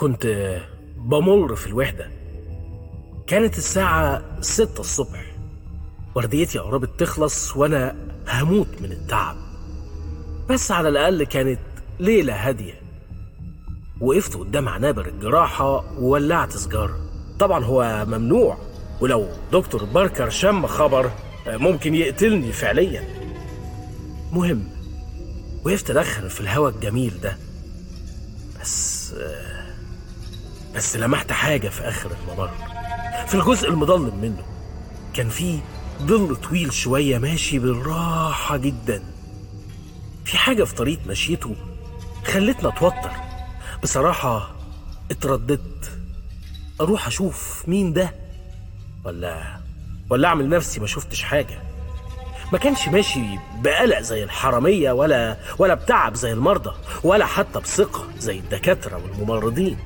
كنت بمر في الوحدة. كانت الساعة ستة الصبح. ورديتي قربت تخلص وأنا هموت من التعب. بس على الأقل كانت ليلة هادية. وقفت قدام عنابر الجراحة وولعت سجارة. طبعا هو ممنوع. ولو دكتور باركر شم خبر ممكن يقتلني فعليا. مهم. وقفت أدخن في الهواء الجميل ده. بس بس لمحت حاجة في آخر الممر في الجزء المظلم منه كان في ظل طويل شوية ماشي بالراحة جدا. في حاجة في طريقة مشيته خلتنا أتوتر. بصراحة اترددت. أروح أشوف مين ده؟ ولا ولا أعمل نفسي ما شفتش حاجة. ما كانش ماشي بقلق زي الحرامية ولا ولا بتعب زي المرضى ولا حتى بثقة زي الدكاترة والممرضين.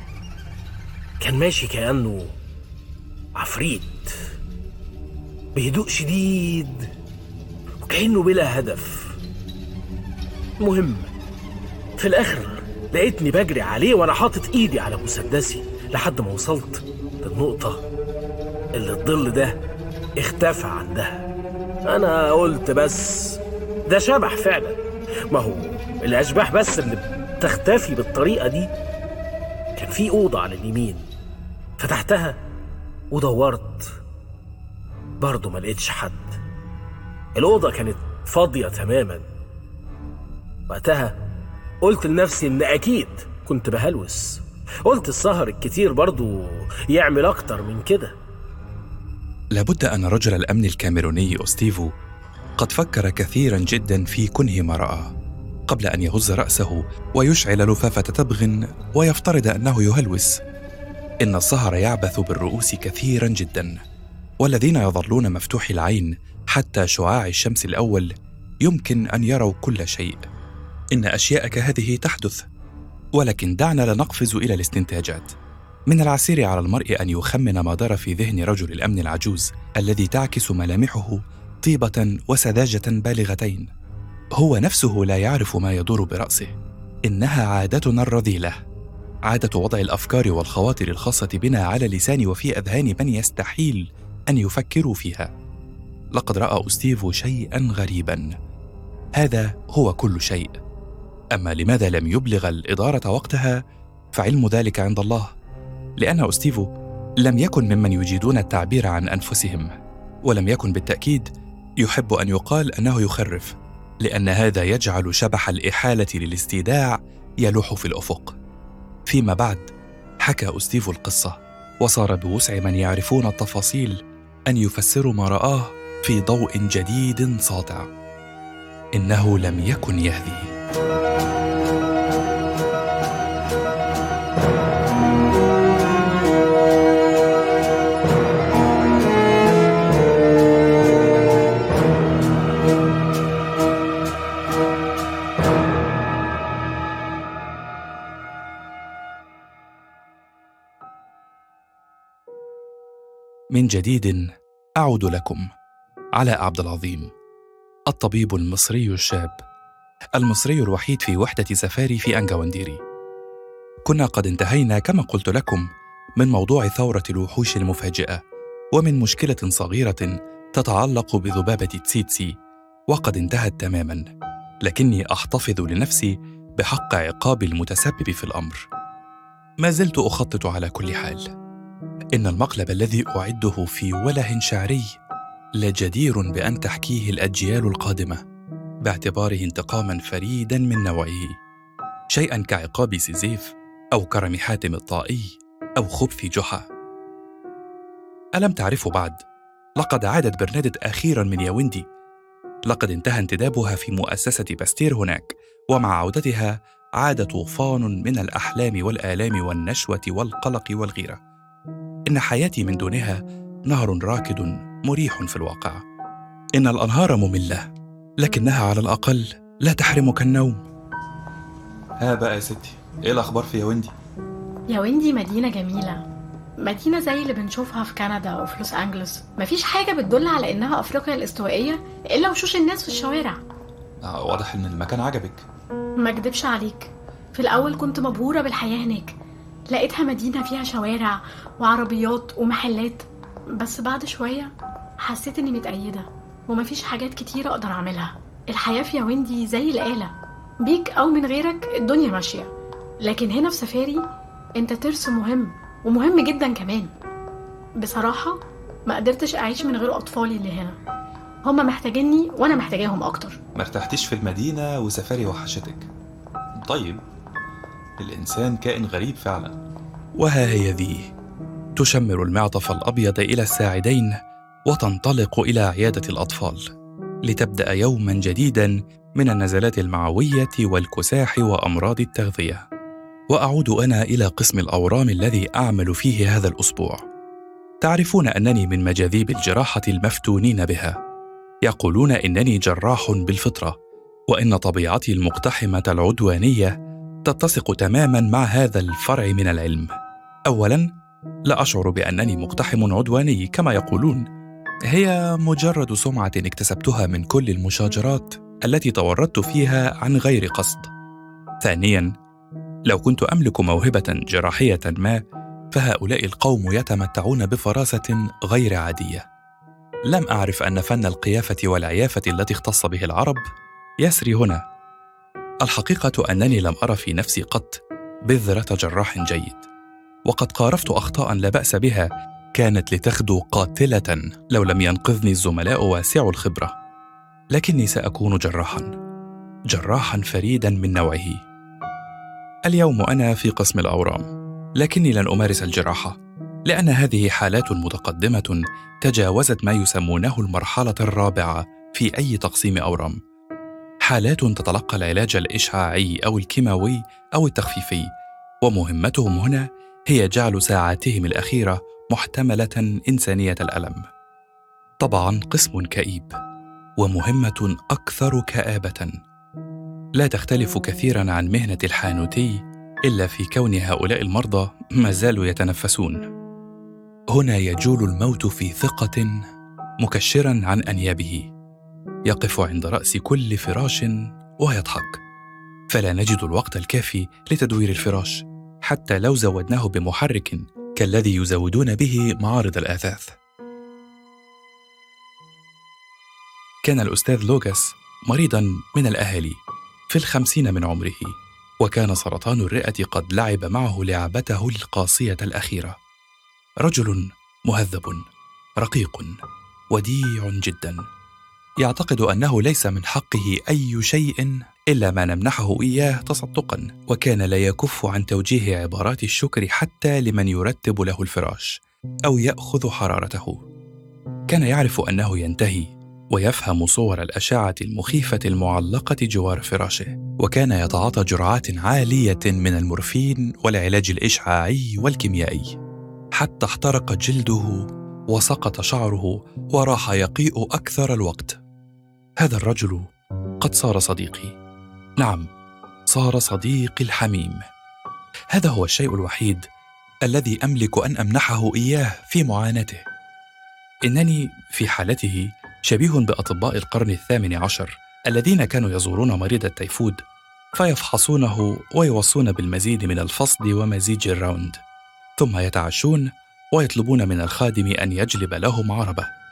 كان ماشي كأنه عفريت. بهدوء شديد وكأنه بلا هدف. المهم في الآخر لقيتني بجري عليه وأنا حاطط إيدي على مسدسي لحد ما وصلت للنقطة اللي الظل ده اختفى عندها. أنا قلت بس ده شبح فعلا. ما هو الأشباح بس اللي بتختفي بالطريقة دي. كان في أوضة على اليمين. فتحتها ودورت. برضه ما لقيتش حد. الأوضة كانت فاضية تماما. وقتها قلت لنفسي إن أكيد كنت بهلوس. قلت السهر الكتير برضه يعمل أكتر من كده. لابد أن رجل الأمن الكاميروني أوستيفو قد فكر كثيرا جدا في كنه ما رآه قبل أن يهز رأسه ويشعل لفافة تبغ ويفترض أنه يهلوس. إن السهر يعبث بالرؤوس كثيرا جدا والذين يظلون مفتوحي العين حتى شعاع الشمس الأول يمكن أن يروا كل شيء. إن أشياء كهذه تحدث ولكن دعنا لا نقفز إلى الاستنتاجات. من العسير على المرء أن يخمن ما دار في ذهن رجل الأمن العجوز الذي تعكس ملامحه طيبة وسذاجة بالغتين. هو نفسه لا يعرف ما يدور برأسه. إنها عادتنا الرذيلة. عادة وضع الأفكار والخواطر الخاصة بنا على لسان وفي أذهان من يستحيل أن يفكروا فيها. لقد رأى أستيفو شيئا غريبا. هذا هو كل شيء. أما لماذا لم يبلغ الإدارة وقتها فعلم ذلك عند الله. لأن أستيفو لم يكن ممن يجيدون التعبير عن أنفسهم ولم يكن بالتأكيد يحب أن يقال أنه يخرف لأن هذا يجعل شبح الإحالة للاستيداع يلوح في الأفق. فيما بعد حكى أستيفو القصة وصار بوسع من يعرفون التفاصيل أن يفسروا ما رآه في ضوء جديد ساطع. إنه لم يكن يهدي. من جديد أعود لكم علاء عبد العظيم الطبيب المصري الشاب المصري الوحيد في وحدة سفاري في أنجاونديري كنا قد انتهينا كما قلت لكم من موضوع ثورة الوحوش المفاجئة ومن مشكلة صغيرة تتعلق بذبابة تسيتسي وقد انتهت تماما. لكني أحتفظ لنفسي بحق عقاب المتسبب في الأمر. ما زلت أخطط على كل حال. إن المقلب الذي أعده في وله شعري لجدير بأن تحكيه الأجيال القادمة باعتباره انتقاما فريدا من نوعه شيئا كعقاب سيزيف أو كرم حاتم الطائي أو خبث جحا. ألم تعرفوا بعد؟ لقد عادت برنادت أخيرا من ياوندي. لقد انتهى انتدابها في مؤسسة باستير هناك ومع عودتها عاد طوفان من الأحلام والآلام والنشوة والقلق والغيرة. إن حياتي من دونها نهر راكد مريح في الواقع. إن الأنهار مملة لكنها على الأقل لا تحرمك النوم. ها بقى يا ستي. إيه الأخبار في ياوندي ياوندي مدينة جميلة. مدينة زي اللي بنشوفها في كندا وفي لوس أنجلوس. مفيش حاجة بتدل على إنها أفريقيا الاستوائية إلا وشوش الناس في الشوارع. آه واضح إن المكان عجبك. ما أكدبش عليك. في الأول كنت مبهورة بالحياة هناك. لقيتها مدينة فيها شوارع وعربيات ومحلات. بس بعد شوية حسيت إني متأيدة ومفيش حاجات كتيرة أقدر أعملها. الحياة في ياوندي زي الآلة. بيك أو من غيرك الدنيا ماشية. لكن هنا في سفاري أنت ترس مهم ومهم جدا كمان. بصراحة ما قدرتش أعيش من غير أطفالي اللي هنا. هما محتاجيني وأنا محتاجاهم أكتر. ما ارتحتيش في المدينة وسفاري وحشتك. طيب الإنسان كائن غريب فعلا. وها هي ذي؟ تشمر المعطف الأبيض إلى الساعدين وتنطلق إلى عيادة الأطفال. لتبدأ يوما جديدا من النزلات المعوية والكساح وأمراض التغذية. وأعود أنا إلى قسم الأورام الذي أعمل فيه هذا الأسبوع. تعرفون أنني من مجاذيب الجراحة المفتونين بها. يقولون إنني جراح بالفطرة وإن طبيعتي المقتحمة العدوانية تتسق تماما مع هذا الفرع من العلم. اولا لا أشعر بأنني مقتحم عدواني كما يقولون. هي مجرد سمعة اكتسبتها من كل المشاجرات التي تورطت فيها عن غير قصد. ثانيا لو كنت أملك موهبة جراحية ما فهؤلاء القوم يتمتعون بفراسة غير عادية. لم أعرف أن فن القيافة والعيافة التي اختص به العرب يسري هنا. الحقيقة أنني لم ارى في نفسي قط بذرة جراح جيد. وقد قارفت أخطاء لا بأس بها كانت لتخدو قاتلة لو لم ينقذني الزملاء واسعو الخبرة. لكني سأكون جراحا جراحا فريدا من نوعه. اليوم أنا في قسم الأورام لكني لن أمارس الجراحة لأن هذه حالات متقدمة تجاوزت ما يسمونه المرحلة الرابعة في أي تقسيم أورام. حالات تتلقى العلاج الإشعاعي أو الكيماوي أو التخفيفي ومهمتهم هنا هي جعل ساعاتهم الأخيرة محتملة إنسانية الألم. طبعا قسم كئيب ومهمة أكثر كآبة. لا تختلف كثيرا عن مهنة الحانوتي إلا في كون هؤلاء المرضى ما زالوا يتنفسون. هنا يجول الموت في ثقة مكشرا عن أنيابه. يقف عند رأس كل فراش ويضحك. فلا نجد الوقت الكافي لتدوير الفراش حتى لو زودناه بمحرك كالذي يزودون به معارض الآثاث. كان الأستاذ لوغاس مريضا من الأهالي في الخمسين من عمره وكان سرطان الرئة قد لعب معه لعبته القاسية الأخيرة. رجل مهذب رقيق وديع جدا. يعتقد أنه ليس من حقه أي شيء إلا ما نمنحه إياه تصدقا وكان لا يكف عن توجيه عبارات الشكر حتى لمن يرتب له الفراش أو يأخذ حرارته. كان يعرف أنه ينتهي ويفهم صور الأشعة المخيفة المعلقة جوار فراشه وكان يتعاطى جرعات عالية من المورفين والعلاج الإشعاعي والكيميائي. حتى احترق جلده وسقط شعره وراح يقيء أكثر الوقت. هذا الرجل قد صار صديقي. نعم صار صديقي الحميم. هذا هو الشيء الوحيد الذي أملك أن أمنحه إياه في معاناته. إنني في حالته شبيه بأطباء القرن الثامن عشر الذين كانوا يزورون مريض التيفود فيفحصونه ويوصون بالمزيد من الفصد ومزيج الراوند ثم يتعشون ويطلبون من الخادم أن يجلب لهم عربة.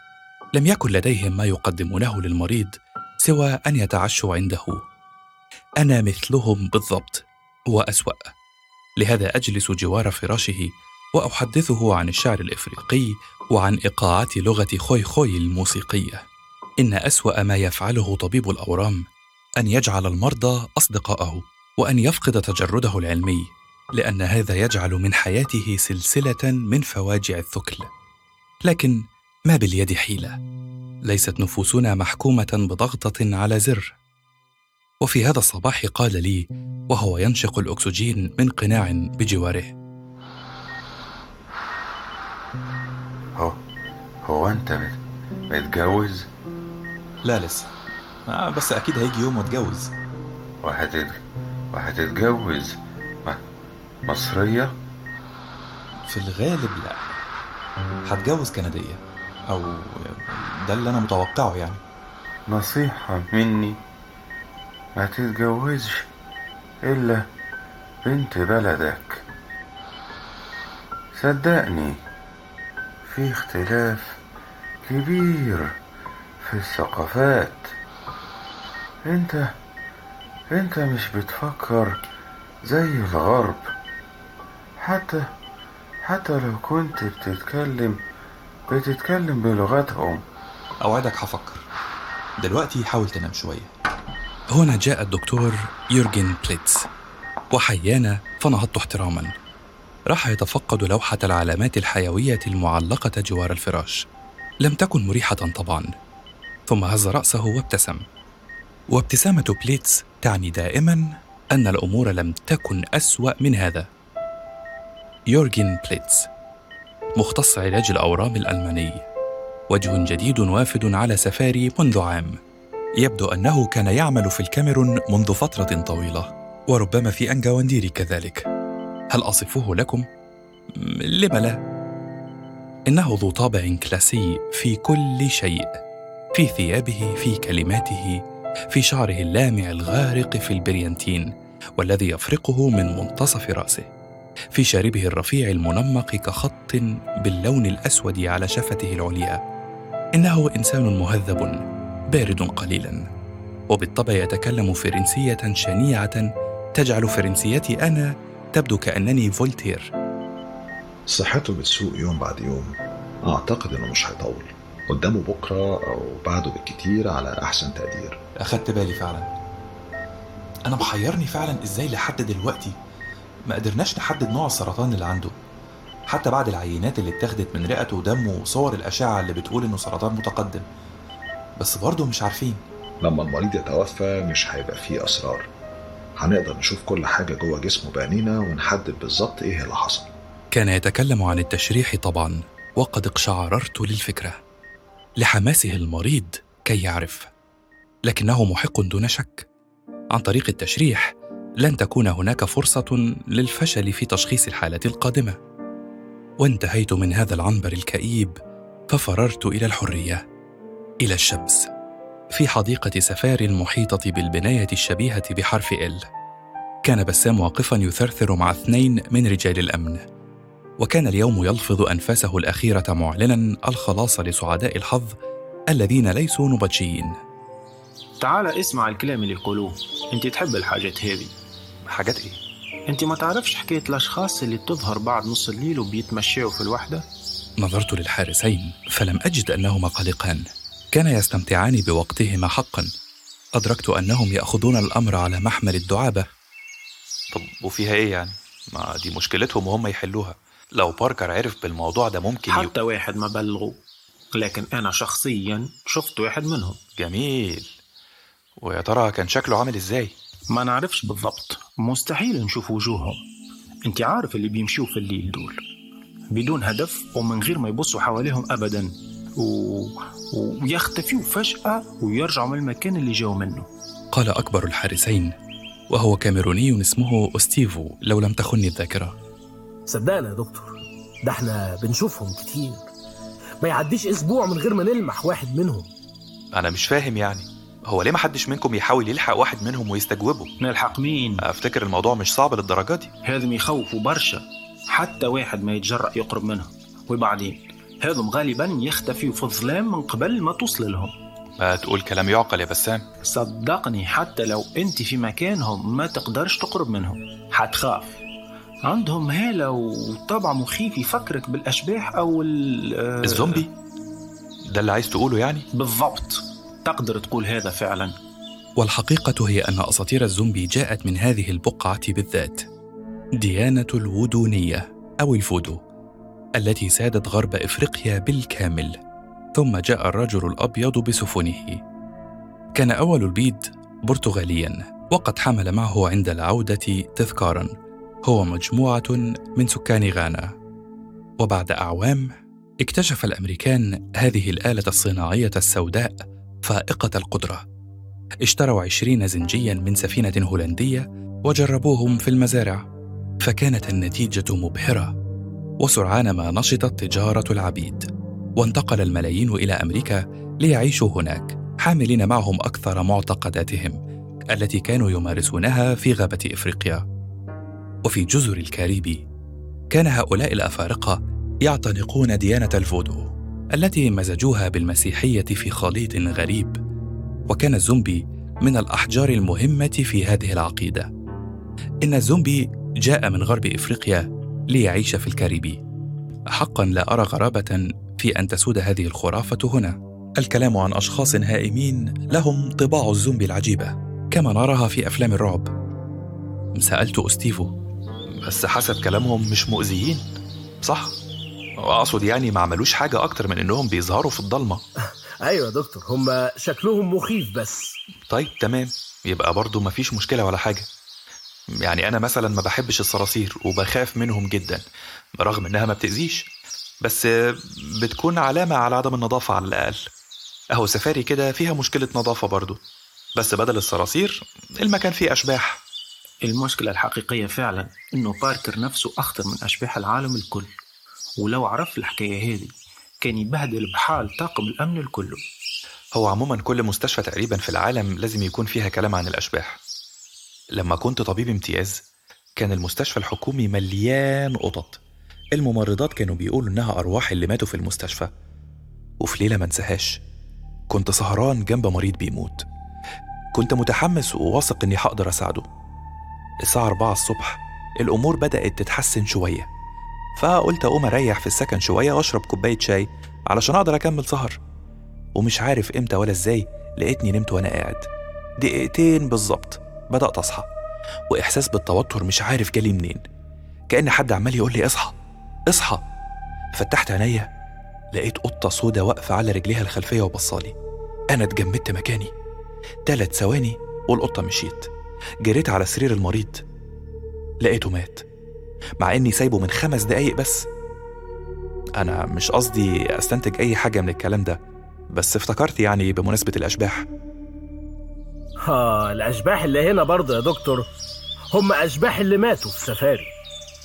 لم يكن لديهم ما يقدمونه للمريض سوى أن يتعشوا عنده. أنا مثلهم بالضبط واسوا لهذا أجلس جوار فراشه وأحدثه عن الشعر الإفريقي وعن إيقاعات لغة خوي خوي الموسيقية. إن أسوأ ما يفعله طبيب الأورام أن يجعل المرضى أصدقاءه وأن يفقد تجرده العلمي لأن هذا يجعل من حياته سلسلة من فواجع الثكل. لكن ما باليد حيلة. ليست نفوسنا محكومة بضغطة على زر. وفي هذا الصباح قال لي وهو ينشق الأكسجين من قناع بجواره. هو هو أنت مت- متجوز؟ لا لسه. آه بس أكيد هيجي يوم وأتجوز. وهتت... وهتتجوز؟ م... مصرية؟ في الغالب لا. هتجوز كندية. أو ده اللي أنا متوقعه يعني. نصيحة مني ما تتجوزش إلا بنت بلدك. صدقني في اختلاف كبير في الثقافات. أنت أنت مش بتفكر زي الغرب. حتى حتى لو كنت بتتكلم بتتكلم بلغتهم. أوعدك هفكر. دلوقتي حاول تنام شوية. هنا جاء الدكتور يورجن بليتز وحيانا فنهضت احتراما. راح يتفقد لوحة العلامات الحيوية المعلقة جوار الفراش. لم تكن مريحة طبعا. ثم هز رأسه وابتسم. وابتسامة بليتز تعني دائما أن الأمور لم تكن أسوأ من هذا. يورجن بليتز مختص علاج الأورام الألماني. وجه جديد وافد على سفاري منذ عام. يبدو أنه كان يعمل في الكاميرون منذ فترة طويلة. وربما في أنجاونديري كذلك. هل أصفه لكم؟ لم لا؟ إنه ذو طابع كلاسي في كل شيء. في ثيابه في كلماته في شعره اللامع الغارق في البريانتين والذي يفرقه من منتصف رأسه. في شاربه الرفيع المنمق كخط باللون الأسود على شفته العليا. إنه إنسان مهذب بارد قليلا. وبالطبع يتكلم فرنسية شنيعة تجعل فرنسيتي أنا تبدو كأنني فولتير. صحته بتسوء يوم بعد يوم. أعتقد إنه مش هيطول. قدامه بكرة أو بعده بالكتير على أحسن تقدير. أخدت بالي فعلا. أنا محيرني فعلا إزاي لحد دلوقتي ما قدرناش نحدد نوع السرطان اللي عنده. حتى بعد العينات اللي اتاخدت من رئته ودمه وصور الأشعة اللي بتقول إنه سرطان متقدم. بس برضه مش عارفين. لما المريض يتوفى مش هيبقى فيه أسرار. هنقدر نشوف كل حاجة جوه جسمه بعينينا ونحدد بالظبط إيه اللي حصل. كان يتكلم عن التشريح طبعا وقد اقشعررت للفكرة. لحماسه المريض كي يعرف. لكنه محق دون شك. عن طريق التشريح لن تكون هناك فرصة للفشل في تشخيص الحاله القادمة. وانتهيت من هذا العنبر الكئيب ففررت إلى الحرية إلى الشمس في حديقة سفاري المحيطة بالبناية الشبيهة بحرف ال كان بسام واقفا يثرثر مع اثنين من رجال الأمن. وكان اليوم يلفظ أنفاسه الأخيرة معلنا الخلاص لسعداء الحظ الذين ليسوا نبطشيين تعال اسمع الكلام اللي يقولوه. انت تحب الحاجات هذه. حاجات إيه؟ أنت ما تعرفش حكاية الأشخاص اللي تظهر بعد نص الليل وبيتمشوا في الوحدة؟ نظرت للحارسين فلم أجد أنهما قلقان. كانا يستمتعان بوقتهما حقا. أدركت أنهم يأخذون الأمر على محمل الدعابة. طب وفيها إيه يعني؟ ما دي مشكلتهم وهم يحلوها. لو باركر عرف بالموضوع ده ممكن حتى واحد ما بلغوا لكن أنا شخصيا شفت واحد منهم. جميل. ويا ترى كان شكله عامل إزاي؟ ما نعرفش بالضبط. مستحيل نشوف وجوههم. انت عارف اللي بيمشوا في الليل دول. بدون هدف ومن غير ما يبصوا حواليهم ابدا. و... ويختفيوا فجأة ويرجعوا من المكان اللي جاوا منه. قال أكبر الحارسين وهو كاميروني اسمه أستيفو لو لم تخني الذاكرة. صدقنا يا دكتور. ده إحنا بنشوفهم كتير. ما يعديش أسبوع من غير ما نلمح واحد منهم. أنا مش فاهم يعني. هو ليه ما حدش منكم يحاول يلحق واحد منهم ويستجوبه؟ نلحق مين؟ أفتكر الموضوع مش صعب للدرجة دي. هذم يخوفوا برشا. حتى واحد ما يتجرأ يقرب منهم. وبعدين هذم غالبا يختفيوا في الظلام من قبل ما توصل لهم. ما تقول كلام يعقل يا بسام. صدقني حتى لو أنت في مكانهم ما تقدرش تقرب منهم. حتخاف. عندهم هالة وطبع مخيف يفكرك بالأشباح أو ال- الزومبي؟ ده اللي عايز تقوله يعني؟ بالضبط. تقدر تقول هذا فعلا؟ والحقيقة هي أن أساطير الزومبي جاءت من هذه البقعة بالذات. ديانة الودونية أو الفودو التي سادت غرب إفريقيا بالكامل ثم جاء الرجل الأبيض بسفنه. كان أول البيد برتغاليا وقد حمل معه عند العودة تذكارا. هو مجموعة من سكان غانا. وبعد أعوام اكتشف الأمريكان هذه الآلة الصناعية السوداء فائقة القدرة. اشتروا عشرين زنجيا من سفينة هولندية وجربوهم في المزارع فكانت النتيجة مبهرة. وسرعان ما نشطت تجارة العبيد. وانتقل الملايين إلى أمريكا ليعيشوا هناك حاملين معهم أكثر معتقداتهم التي كانوا يمارسونها في غابة إفريقيا. وفي جزر الكاريبي كان هؤلاء الأفارقة يعتنقون ديانة الفودو. التي مزجوها بالمسيحية في خليط غريب وكان الزومبي من الأحجار المهمة في هذه العقيدة. إن الزومبي جاء من غرب إفريقيا ليعيش في الكاريبي. حقا لا أرى غرابة في أن تسود هذه الخرافة هنا. الكلام عن أشخاص هائمين لهم طباع الزومبي العجيبة كما نراها في أفلام الرعب. سألت استيفو بس حسب كلامهم مش مؤذيين صح؟ اقصد يعني ما عملوش حاجة أكتر من إنهم بيظهروا في الضلمة. أيوه يا دكتور هم شكلهم مخيف بس. طيب تمام. يبقى برضو مفيش مشكلة ولا حاجة. يعني أنا مثلا ما بحبش الصراصير وبخاف منهم جدا رغم إنها ما بتأذيش. بس بتكون علامة على عدم النظافة على الأقل. أهو سفاري كده فيها مشكلة نظافة برضو. بس بدل الصراصير المكان فيه أشباح. المشكلة الحقيقية فعلا إنه باركر نفسه أخطر من أشباح العالم الكل. ولو عرف الحكاية هذه كان يبهدل بحال طاقم الأمن الكله هو عموما كل مستشفى تقريبا في العالم لازم يكون فيها كلام عن الأشباح. لما كنت طبيب امتياز كان المستشفى الحكومي مليان قطط الممرضات كانوا بيقولوا إنها أرواح اللي ماتوا في المستشفى. وفي ليلة ما انساهاش كنت سهران جنب مريض بيموت. كنت متحمس وواثق إني هقدر أساعده. الساعة 4 الصبح الأمور بدأت تتحسن شوية. فقلت أقوم أريح في السكن شوية وأشرب كوباية شاي علشان أقدر أكمل سهر. ومش عارف إمتى ولا إزاي لقيتني نمت وأنا قاعد. دقيقتين بالظبط بدأت أصحى. وإحساس بالتوتر مش عارف جالي منين. كأن حد عمال يقول لي اصحى اصحى. فتحت عينيا لقيت قطة سودة واقفة على رجليها الخلفية وبصالي. أنا اتجمدت مكاني. تلات ثواني والقطة مشيت. جريت على سرير المريض. لقيته مات. مع إني سايبه من خمس دقايق بس. أنا مش قصدي أستنتج أي حاجة من الكلام ده بس افتكرت يعني بمناسبة الأشباح. ها الأشباح اللي هنا برضه يا دكتور هم أشباح اللي ماتوا في سفاري.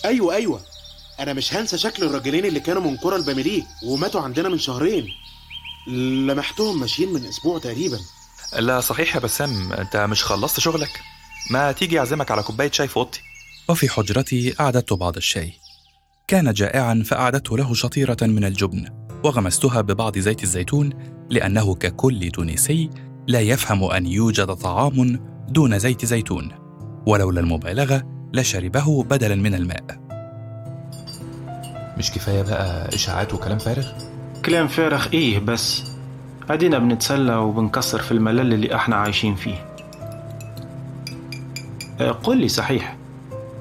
أيوه أيوه. أنا مش هنسى شكل الراجلين اللي كانوا من قرى الباميليه وماتوا عندنا من شهرين. لمحتهم ماشيين من أسبوع تقريبا. لا صحيح يا بسام أنت مش خلصت شغلك؟ ما تيجي أعزمك على كوباية شاي في أوضتي. وفي حجرتي أعددت بعض الشاي كان جائعا فأعددت له شطيرة من الجبن وغمستها ببعض زيت الزيتون لأنه ككل تونسي لا يفهم أن يوجد طعام دون زيت زيتون ولولا المبالغة لشربه بدلا من الماء. مش كفاية بقى إشاعات وكلام فارغ؟ كلام فارغ إيه بس؟ أدينا بنتسلى وبنكسر في الملل اللي إحنا عايشين فيه. أه، قل لي صحيح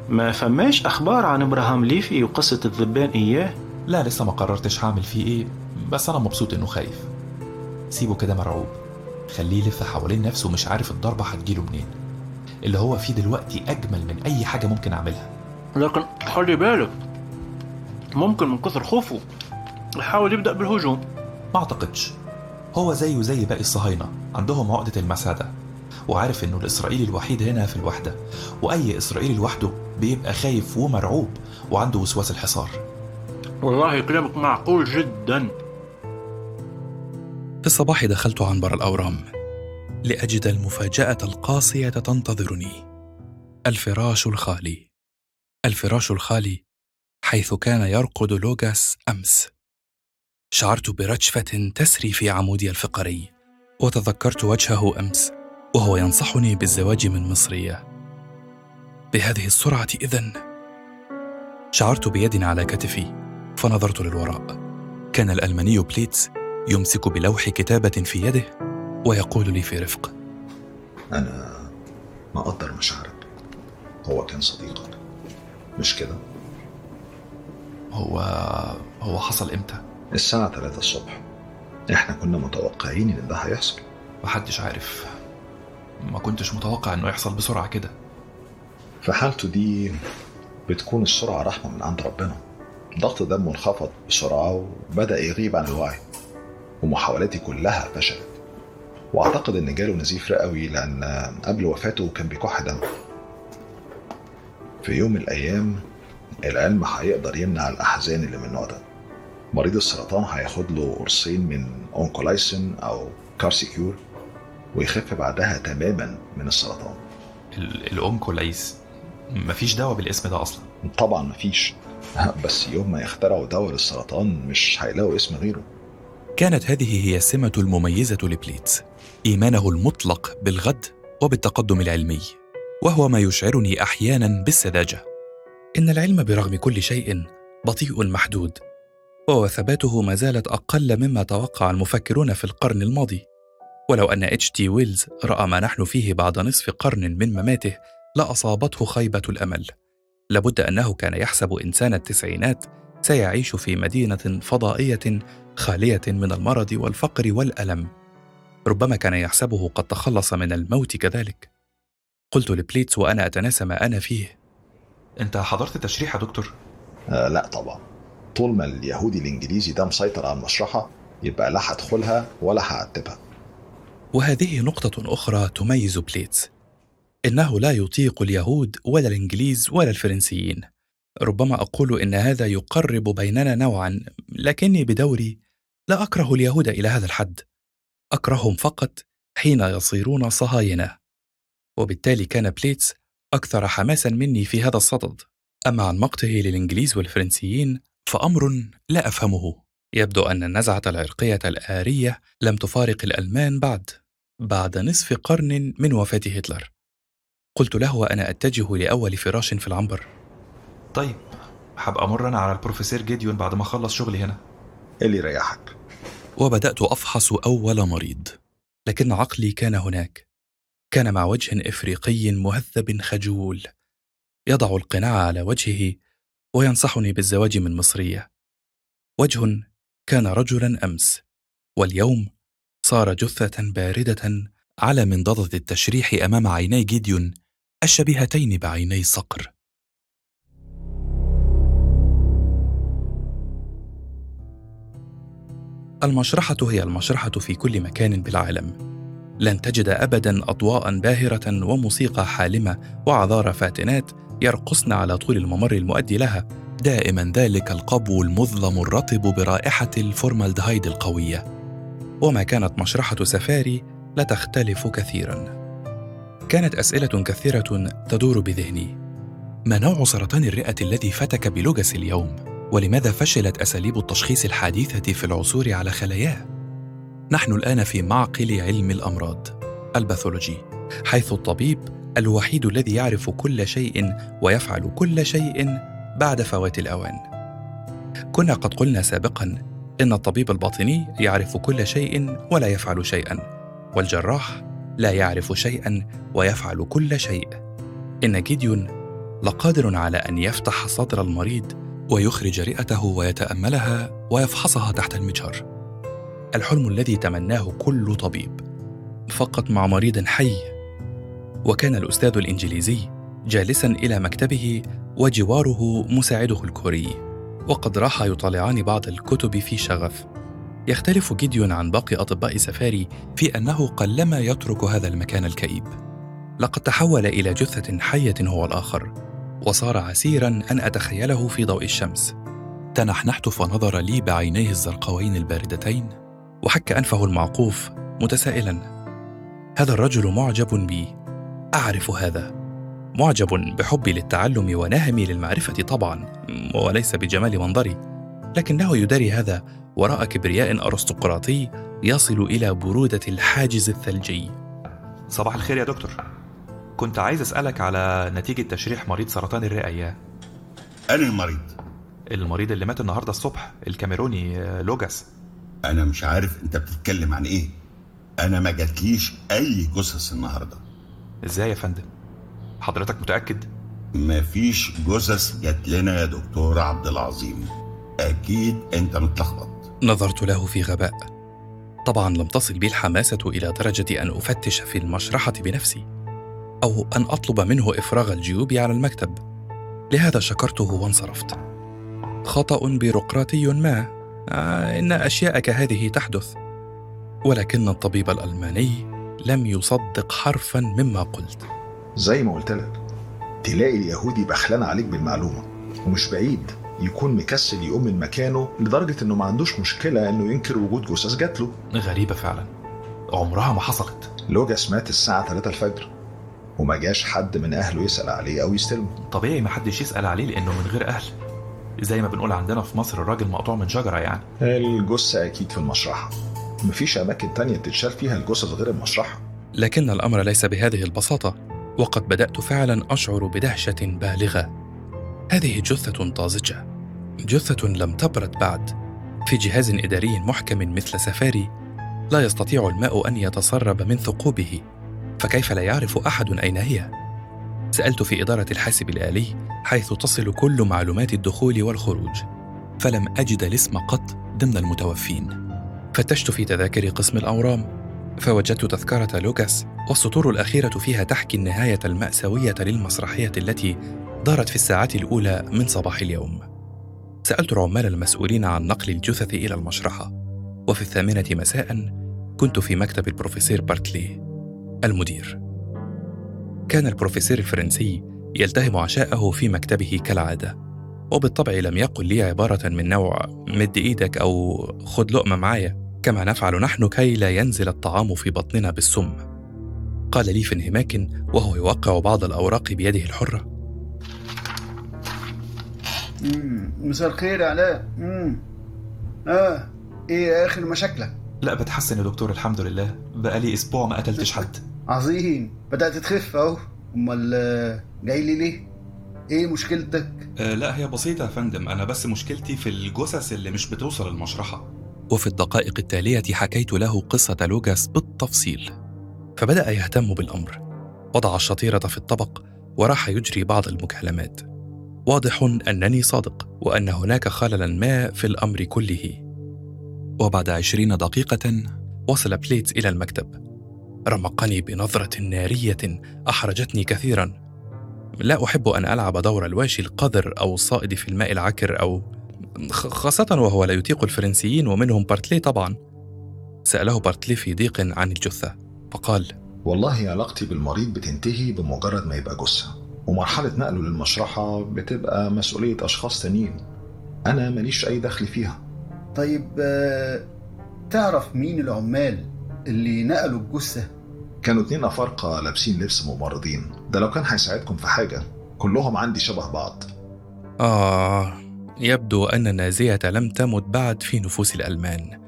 ما فماش أخبار عن إبراهام ليفي وقصة الذبان إياه؟ لا لسه ما قررتش هعمل فيه إيه بس أنا مبسوط إنه خايف. سيبه كده مرعوب. خليه يلف حوالين نفسه مش عارف الضربة هتجيله منين. اللي هو فيه دلوقتي أجمل من أي حاجة ممكن أعملها. لكن خلي بالك ممكن من كثر خوفه يحاول يبدأ بالهجوم. ما أعتقدش. هو زيه زي باقي الصهاينة عندهم عقدة المساده وعارف إنه الإسرائيلي الوحيد هنا في الوحدة. وأي إسرائيلي لوحده بيبقى خايف ومرعوب وعنده وسواس الحصار. والله كلامك معقول جدا. في الصباح دخلت عنبر الأورام لأجد المفاجأة القاسية تنتظرني. الفراش الخالي. الفراش الخالي حيث كان يرقد لوغاس أمس. شعرت برجفة تسري في عمودي الفقري وتذكرت وجهه أمس وهو ينصحني بالزواج من مصرية. بهذه السرعة إذن. شعرت بيد على كتفي فنظرت للوراء. كان الألماني بليتز يمسك بلوح كتابة في يده ويقول لي في رفق. أنا مقدر مشاعرك. هو كان صديقك. مش كده؟ هو هو حصل إمتى؟ الساعة 3 الصبح. إحنا كنا متوقعين إن ده هيحصل. محدش عارف. ما كنتش متوقع إنه يحصل بسرعة كده. في حالته دي بتكون السرعة رحمة من عند ربنا. ضغط دمه انخفض بسرعة وبدأ يغيب عن الوعي ومحاولاتي كلها فشلت. وأعتقد إن جاله نزيف رئوي لأن قبل وفاته كان بيكح دم. في يوم من الأيام العلم هيقدر يمنع الأحزان اللي من النوع ده. مريض السرطان هياخد له قرصين من أونكولايسين أو كارسيكيور ويخف بعدها تماما من السرطان. ال- الأونكولايس. مفيش دواء بالاسم ده أصلا. طبعا مفيش. بس يوم ما يخترعوا دواء للسرطان مش هيلاقوا اسم غيره. كانت هذه هي السمة المميزة لبليتز. إيمانه المطلق بالغد وبالتقدم العلمي. وهو ما يشعرني أحيانا بالسذاجة. إن العلم برغم كل شيء بطيء محدود. ووثباته ما زالت أقل مما توقع المفكرون في القرن الماضي. ولو أن اتش جي ويلز رأى ما نحن فيه بعد نصف قرن من مماته لأصابته خيبة الأمل. لابد أنه كان يحسب إنسان التسعينات سيعيش في مدينة فضائية خالية من المرض والفقر والألم. ربما كان يحسبه قد تخلص من الموت كذلك. قلت لبليتس وأنا أتناسى ما أنا فيه. أنت حضرت التشريح يا دكتور؟ آه لا طبعا. طول ما اليهودي الإنجليزي ده مسيطر على المشرحة يبقى لا هدخلها ولا هعتبها وهذه نقطة أخرى تميز بليتس. إنه لا يطيق اليهود ولا الإنجليز ولا الفرنسيين. ربما أقول إن هذا يقرب بيننا نوعا لكني بدوري لا أكره اليهود إلى هذا الحد. أكرههم فقط حين يصيرون صهاينة. وبالتالي كان بليتس أكثر حماسا مني في هذا الصدد. أما عن مقته للإنجليز والفرنسيين فأمر لا أفهمه. يبدو أن النزعة العرقية الآرية لم تفارق الألمان بعد بعد نصف قرن من وفاة هتلر. قلت له وأنا أتجه لأول فراش في العنبر. طيب هبقى أمر أنا على البروفيسور جيديون بعد ما أخلص شغلي هنا. اللي يريحك. وبدأت أفحص أول مريض لكن عقلي كان هناك. كان مع وجه إفريقي مهذب خجول. يضع القناع على وجهه وينصحني بالزواج من مصرية. وجه كان رجلا أمس واليوم صار جثة باردة على منضدة التشريح أمام عيني جيديون الشبيهتين بعيني صقر المشرحة هي المشرحة في كل مكان بالعالم. لن تجد أبدا أضواء باهرة وموسيقى حالمة وعذارى فاتنات يرقصن على طول الممر المؤدي لها، دائما ذلك القبو المظلم الرطب برائحة الفورمالدهايد القوية. وما كانت مشرحة سفاري لتختلف كثيرا. كانت أسئلة كثيرة تدور بذهني. ما نوع سرطان الرئة الذي فتك بلوجس اليوم؟ ولماذا فشلت أساليب التشخيص الحديثة في العثور على خلاياه نحن الآن في معقل علم الأمراض الباثولوجي حيث الطبيب الوحيد الذي يعرف كل شيء ويفعل كل شيء بعد فوات الأوان كنا قد قلنا سابقا إن الطبيب الباطني يعرف كل شيء ولا يفعل شيئا والجراح لا يعرف شيئا ويفعل كل شيء. إن جيديون لقادر على أن يفتح صدر المريض ويخرج رئته ويتأملها ويفحصها تحت المجهر. الحلم الذي تمناه كل طبيب فقط مع مريض حي. وكان الأستاذ الإنجليزي جالسا إلى مكتبه وجواره مساعده الكوري. وقد راح يطالعان بعض الكتب في شغف. يختلف جيديون عن باقي أطباء سفاري في أنه قلما يترك هذا المكان الكئيب. لقد تحول إلى جثة حية هو الآخر وصار عسيرا أن أتخيله في ضوء الشمس. تنحنحت فنظر لي بعينيه الزرقاوين الباردتين وحك أنفه المعقوف متسائلا. هذا الرجل معجب بي. أعرف هذا. معجب بحبي للتعلم ونهمي للمعرفة طبعا وليس بجمال منظري. لكنه يداري هذا وراء كبرياء أرستقراطي يصل إلى برودة الحاجز الثلجي. صباح الخير يا دكتور. كنت عايز أسألك على نتيجة تشريح مريض سرطان الرئة. اياه أنا المريض. المريض اللي مات النهارده الصبح الكاميروني آه، لوجاس. أنا مش عارف أنت بتتكلم عن إيه. أنا ما جاتليش أي جثث النهاردة. إزاي يا فندم؟ حضرتك متأكد؟ مفيش جثث جات لنا يا دكتور عبد العظيم. أكيد أنت متلخبط. نظرت له في غباء. طبعا لم تصل بي الحماسة إلى درجة أن أفتش في المشرحة بنفسي أو أن أطلب منه إفراغ الجيوب على المكتب. لهذا شكرته وانصرفت. خطأ بيروقراطي ما آه إن اشياء كهذه تحدث. ولكن الطبيب الألماني لم يصدق حرفا مما قلت. زي ما قلت لك تلاقي اليهودي بخلان عليك بالمعلومة ومش بعيد. يكون مكسل يقوم من مكانه لدرجة إنه ما عندوش مشكلة إنه ينكر وجود جثث جات له غريبة فعلا. عمرها ما حصلت. لوجاس مات الساعة 3 الفجر وما جاش حد من أهله يسأل عليه أو يستلمه. طبيعي ما حدش يسأل عليه لأنه من غير أهل. زي ما بنقول عندنا في مصر الراجل مقطوع من شجرة يعني. الجثة أكيد في المشرحة. مفيش أماكن تانية تتشال فيها الجثث غير المشرحة. لكن الأمر ليس بهذه البساطة وقد بدأت فعلا أشعر بدهشة بالغة. هذه جثة طازجة. جثة لم تبرد بعد. في جهاز إداري محكم مثل سفاري لا يستطيع الماء أن يتسرب من ثقوبه. فكيف لا يعرف أحد أين هي؟ سألت في إدارة الحاسب الآلي حيث تصل كل معلومات الدخول والخروج. فلم أجد الاسم قط ضمن المتوفين. فتشت في تذاكر قسم الأورام. فوجدت تذكرة لوكاس والسطور الأخيرة فيها تحكي النهاية المأساوية للمسرحية التي دارت في الساعات الأولى من صباح اليوم. سألت العمال المسؤولين عن نقل الجثث إلى المشرحة وفي الثامنة مساء كنت في مكتب البروفيسور بارتلي المدير. كان البروفيسور الفرنسي يلتهم عشاءه في مكتبه كالعادة وبالطبع لم يقل لي عبارة من نوع مد إيدك أو خد لقمة معايا كما نفعل نحن كي لا ينزل الطعام في بطننا بالسم. قال لي في انهماك وهو يوقع بعض الأوراق بيده الحرة. مساء الخير يا علاء. آه إيه اخر مشاكلك لا بتحسن يا دكتور الحمد لله. بقالي أسبوع ما قتلتش حد. عظيم. بدأت تخف أهو. أمال آه، جاي لي ليه؟ إيه مشكلتك؟ أه لا هي بسيطة يا فندم. أنا بس مشكلتي في الجثث اللي مش بتوصل المشرحة. وفي الدقائق التالية حكيت له قصة لوكاس بالتفصيل. فبدأ يهتم بالأمر. وضع الشطيرة في الطبق وراح يجري بعض المكالمات. واضح أنني صادق وأن هناك خللا ما في الأمر كله. وبعد عشرين دقيقة وصل بليتز إلى المكتب. رمقني بنظرة نارية أحرجتني كثيرا. لا أحب أن ألعب دور الواشي القذر أو الصائد في الماء العكر أو خاصة وهو لا يطيق الفرنسيين ومنهم بارتلي طبعا. سأله بارتلي في ضيق عن الجثة فقال والله علاقتي بالمريض بتنتهي بمجرد ما يبقى جثة. ومرحلة نقله للمشرحة بتبقى مسؤولية أشخاص تانيين. أنا ماليش أي دخل فيها. طيب آه، تعرف مين العمال اللي نقلوا الجثة؟ كانوا اتنين أفارقة لابسين لبس ممرضين. ده لو كان هيساعدكم في حاجة كلهم عندي شبه بعض. آه يبدو أن النازية لم تمت بعد في نفوس الألمان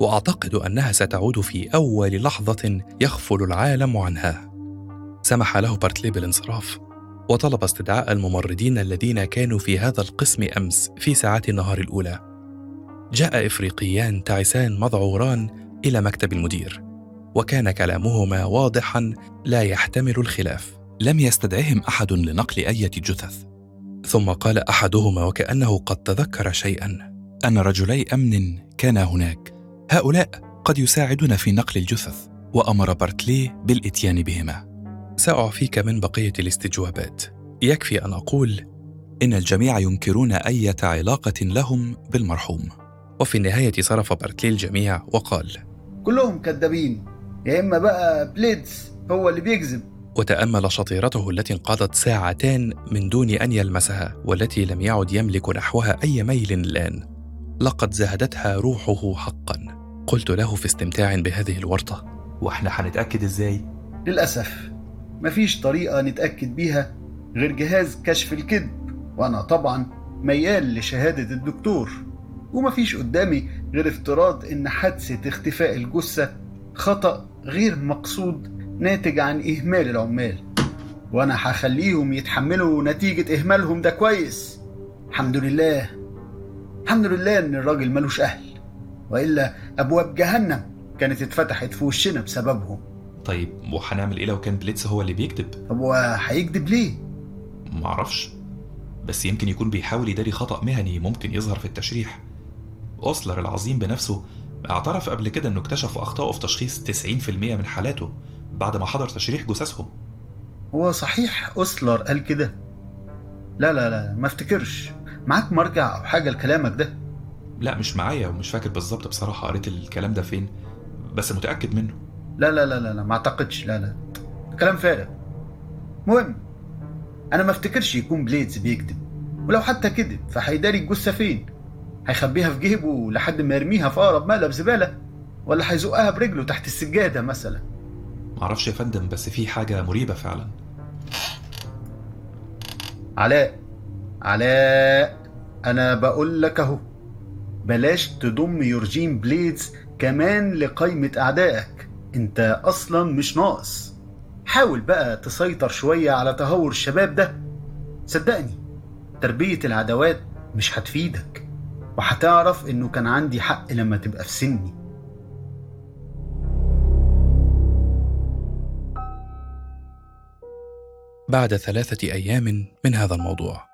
وأعتقد أنها ستعود في أول لحظة يغفل العالم عنها. سمح له بارتلي بالانصراف. وطلب استدعاء الممرضين الذين كانوا في هذا القسم أمس في ساعات النهار الأولى. جاء إفريقيان تعسان مذعوران إلى مكتب المدير وكان كلامهما واضحا لا يحتمل الخلاف. لم يستدعهم أحد لنقل أي جثث. ثم قال أحدهما وكأنه قد تذكر شيئا أن رجلي أمن كانا هناك. هؤلاء قد يساعدون في نقل الجثث وأمر بارتلي بالإتيان بهما. سأعفيك من بقية الاستجوابات. يكفي أن أقول إن الجميع ينكرون أي علاقة لهم بالمرحوم. وفي النهاية صرف بارتلي الجميع وقال كلهم كذابين. يا إما بقى بليتز هو اللي بيكذب. وتأمل شطيرته التي انقضت ساعتان من دون أن يلمسها والتي لم يعد يملك نحوها أي ميل الآن. لقد زهدتها روحه حقا. قلت له في استمتاع بهذه الورطة. وإحنا هنتأكد إزاي؟ للأسف. مفيش طريقة نتأكد بيها غير جهاز كشف الكذب وأنا طبعا ميال لشهادة الدكتور. ومفيش قدامي غير افتراض إن حادثة اختفاء الجثة خطأ غير مقصود ناتج عن إهمال العمال. وأنا هخليهم يتحملوا نتيجة إهمالهم ده كويس. الحمد لله. الحمد لله إن الراجل ملوش أهل وإلا أبواب جهنم كانت اتفتحت في وشنا بسببهم. طيب وهنعمل إيه لو كان بليتس هو اللي بيكذب؟ طب وهيكذب ليه؟ معرفش بس يمكن يكون بيحاول يداري خطأ مهني ممكن يظهر في التشريح أوسلر العظيم بنفسه اعترف قبل كده إنه اكتشف اخطائه في تشخيص 90% من حالاته بعد ما حضر تشريح جثثهم هو صحيح أوسلر قال كده؟ لا لا لا ما افتكرش معاك مرجع أو حاجة لكلامك ده لا مش معايا ومش فاكر بالظبط بصراحة قريت الكلام ده فين بس متأكد منه لا لا لا لا, لا ما أعتقدش. لا لا كلام فارغ. مهم. أنا ما أفتكرش يكون بليدز بيكذب. ولو حتى كذب فهيداري الجثه فين هيخبيها في جيبه لحد ما يرميها في أقرب مقلب زبالة ولا هيزقها برجله تحت السجادة مثلا. معرفش يا فندم بس في حاجة مريبة فعلا. علاء علاء أنا بقول لك أهو. بلاش تضم يورجين بليدز كمان لقائمة أعدائك. أنت أصلا مش ناقص. حاول بقى تسيطر شوية على تهور الشباب ده. صدقني تربية العداوات مش هتفيدك وهتعرف إنه كان عندي حق لما تبقى في سني. بعد ثلاثة أيام من هذا الموضوع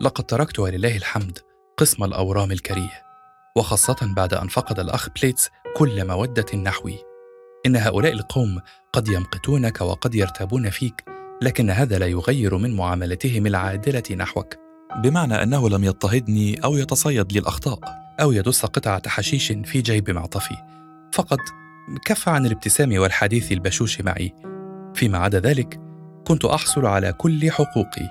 لقد تركت ولله الحمد قسم الأورام الكريه وخاصة بعد أن فقد الأخ بليتس كل مودة نحوي إن هؤلاء القوم قد يمقتونك وقد يرتابون فيك لكن هذا لا يغير من معاملتهم العادلة نحوك. بمعنى أنه لم يضطهدني أو يتصيد لي الأخطاء. أو يدس قطعة حشيش في جيب معطفي. فقط كف عن الابتسام والحديث البشوش معي. فيما عدا ذلك كنت أحصل على كل حقوقي.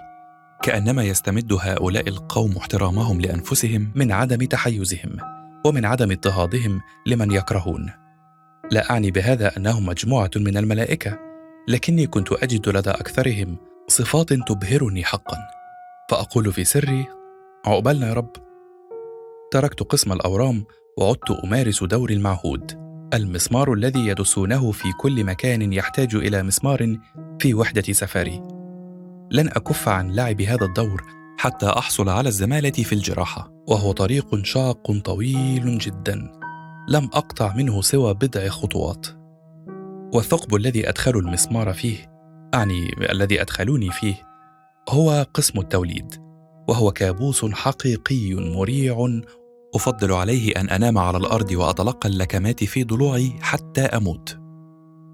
كأنما يستمد هؤلاء القوم احترامهم لأنفسهم. من عدم تحيزهم ومن عدم اضطهادهم لمن يكرهون. لا أعني بهذا انهم مجموعة من الملائكة لكني كنت أجد لدى أكثرهم صفات تبهرني حقا. فأقول في سري عقبالنا يا رب. تركت قسم الأورام وعدت أمارس دوري المعهود. المسمار الذي يدسونه في كل مكان يحتاج إلى مسمار في وحدة سفري لن أكف عن لعب هذا الدور حتى أحصل على الزمالة في الجراحة وهو طريق شاق طويل جدا. لم أقطع منه سوى بضع خطوات. والثقب الذي أدخل المسمار فيه أعني الذي أدخلوني فيه هو قسم التوليد وهو كابوس حقيقي مريع أفضل عليه أن أنام على الأرض وأتلقى اللكمات في ضلوعي حتى أموت.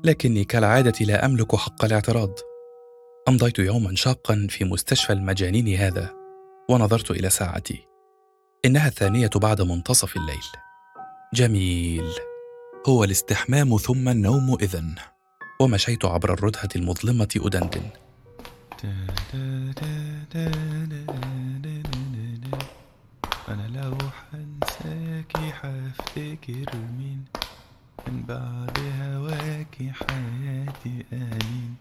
لكني كالعادة لا أملك حق الاعتراض. أمضيت يوما شاقا في مستشفى المجانين هذا ونظرت إلى ساعتي. إنها الثانية بعد منتصف الليل. جميل. هو الاستحمام ثم النوم إذن. ومشيت عبر الردهة المظلمة ادندن أنا لو حنساكي حفتكر مين من بعد هواكي حياتي آمين.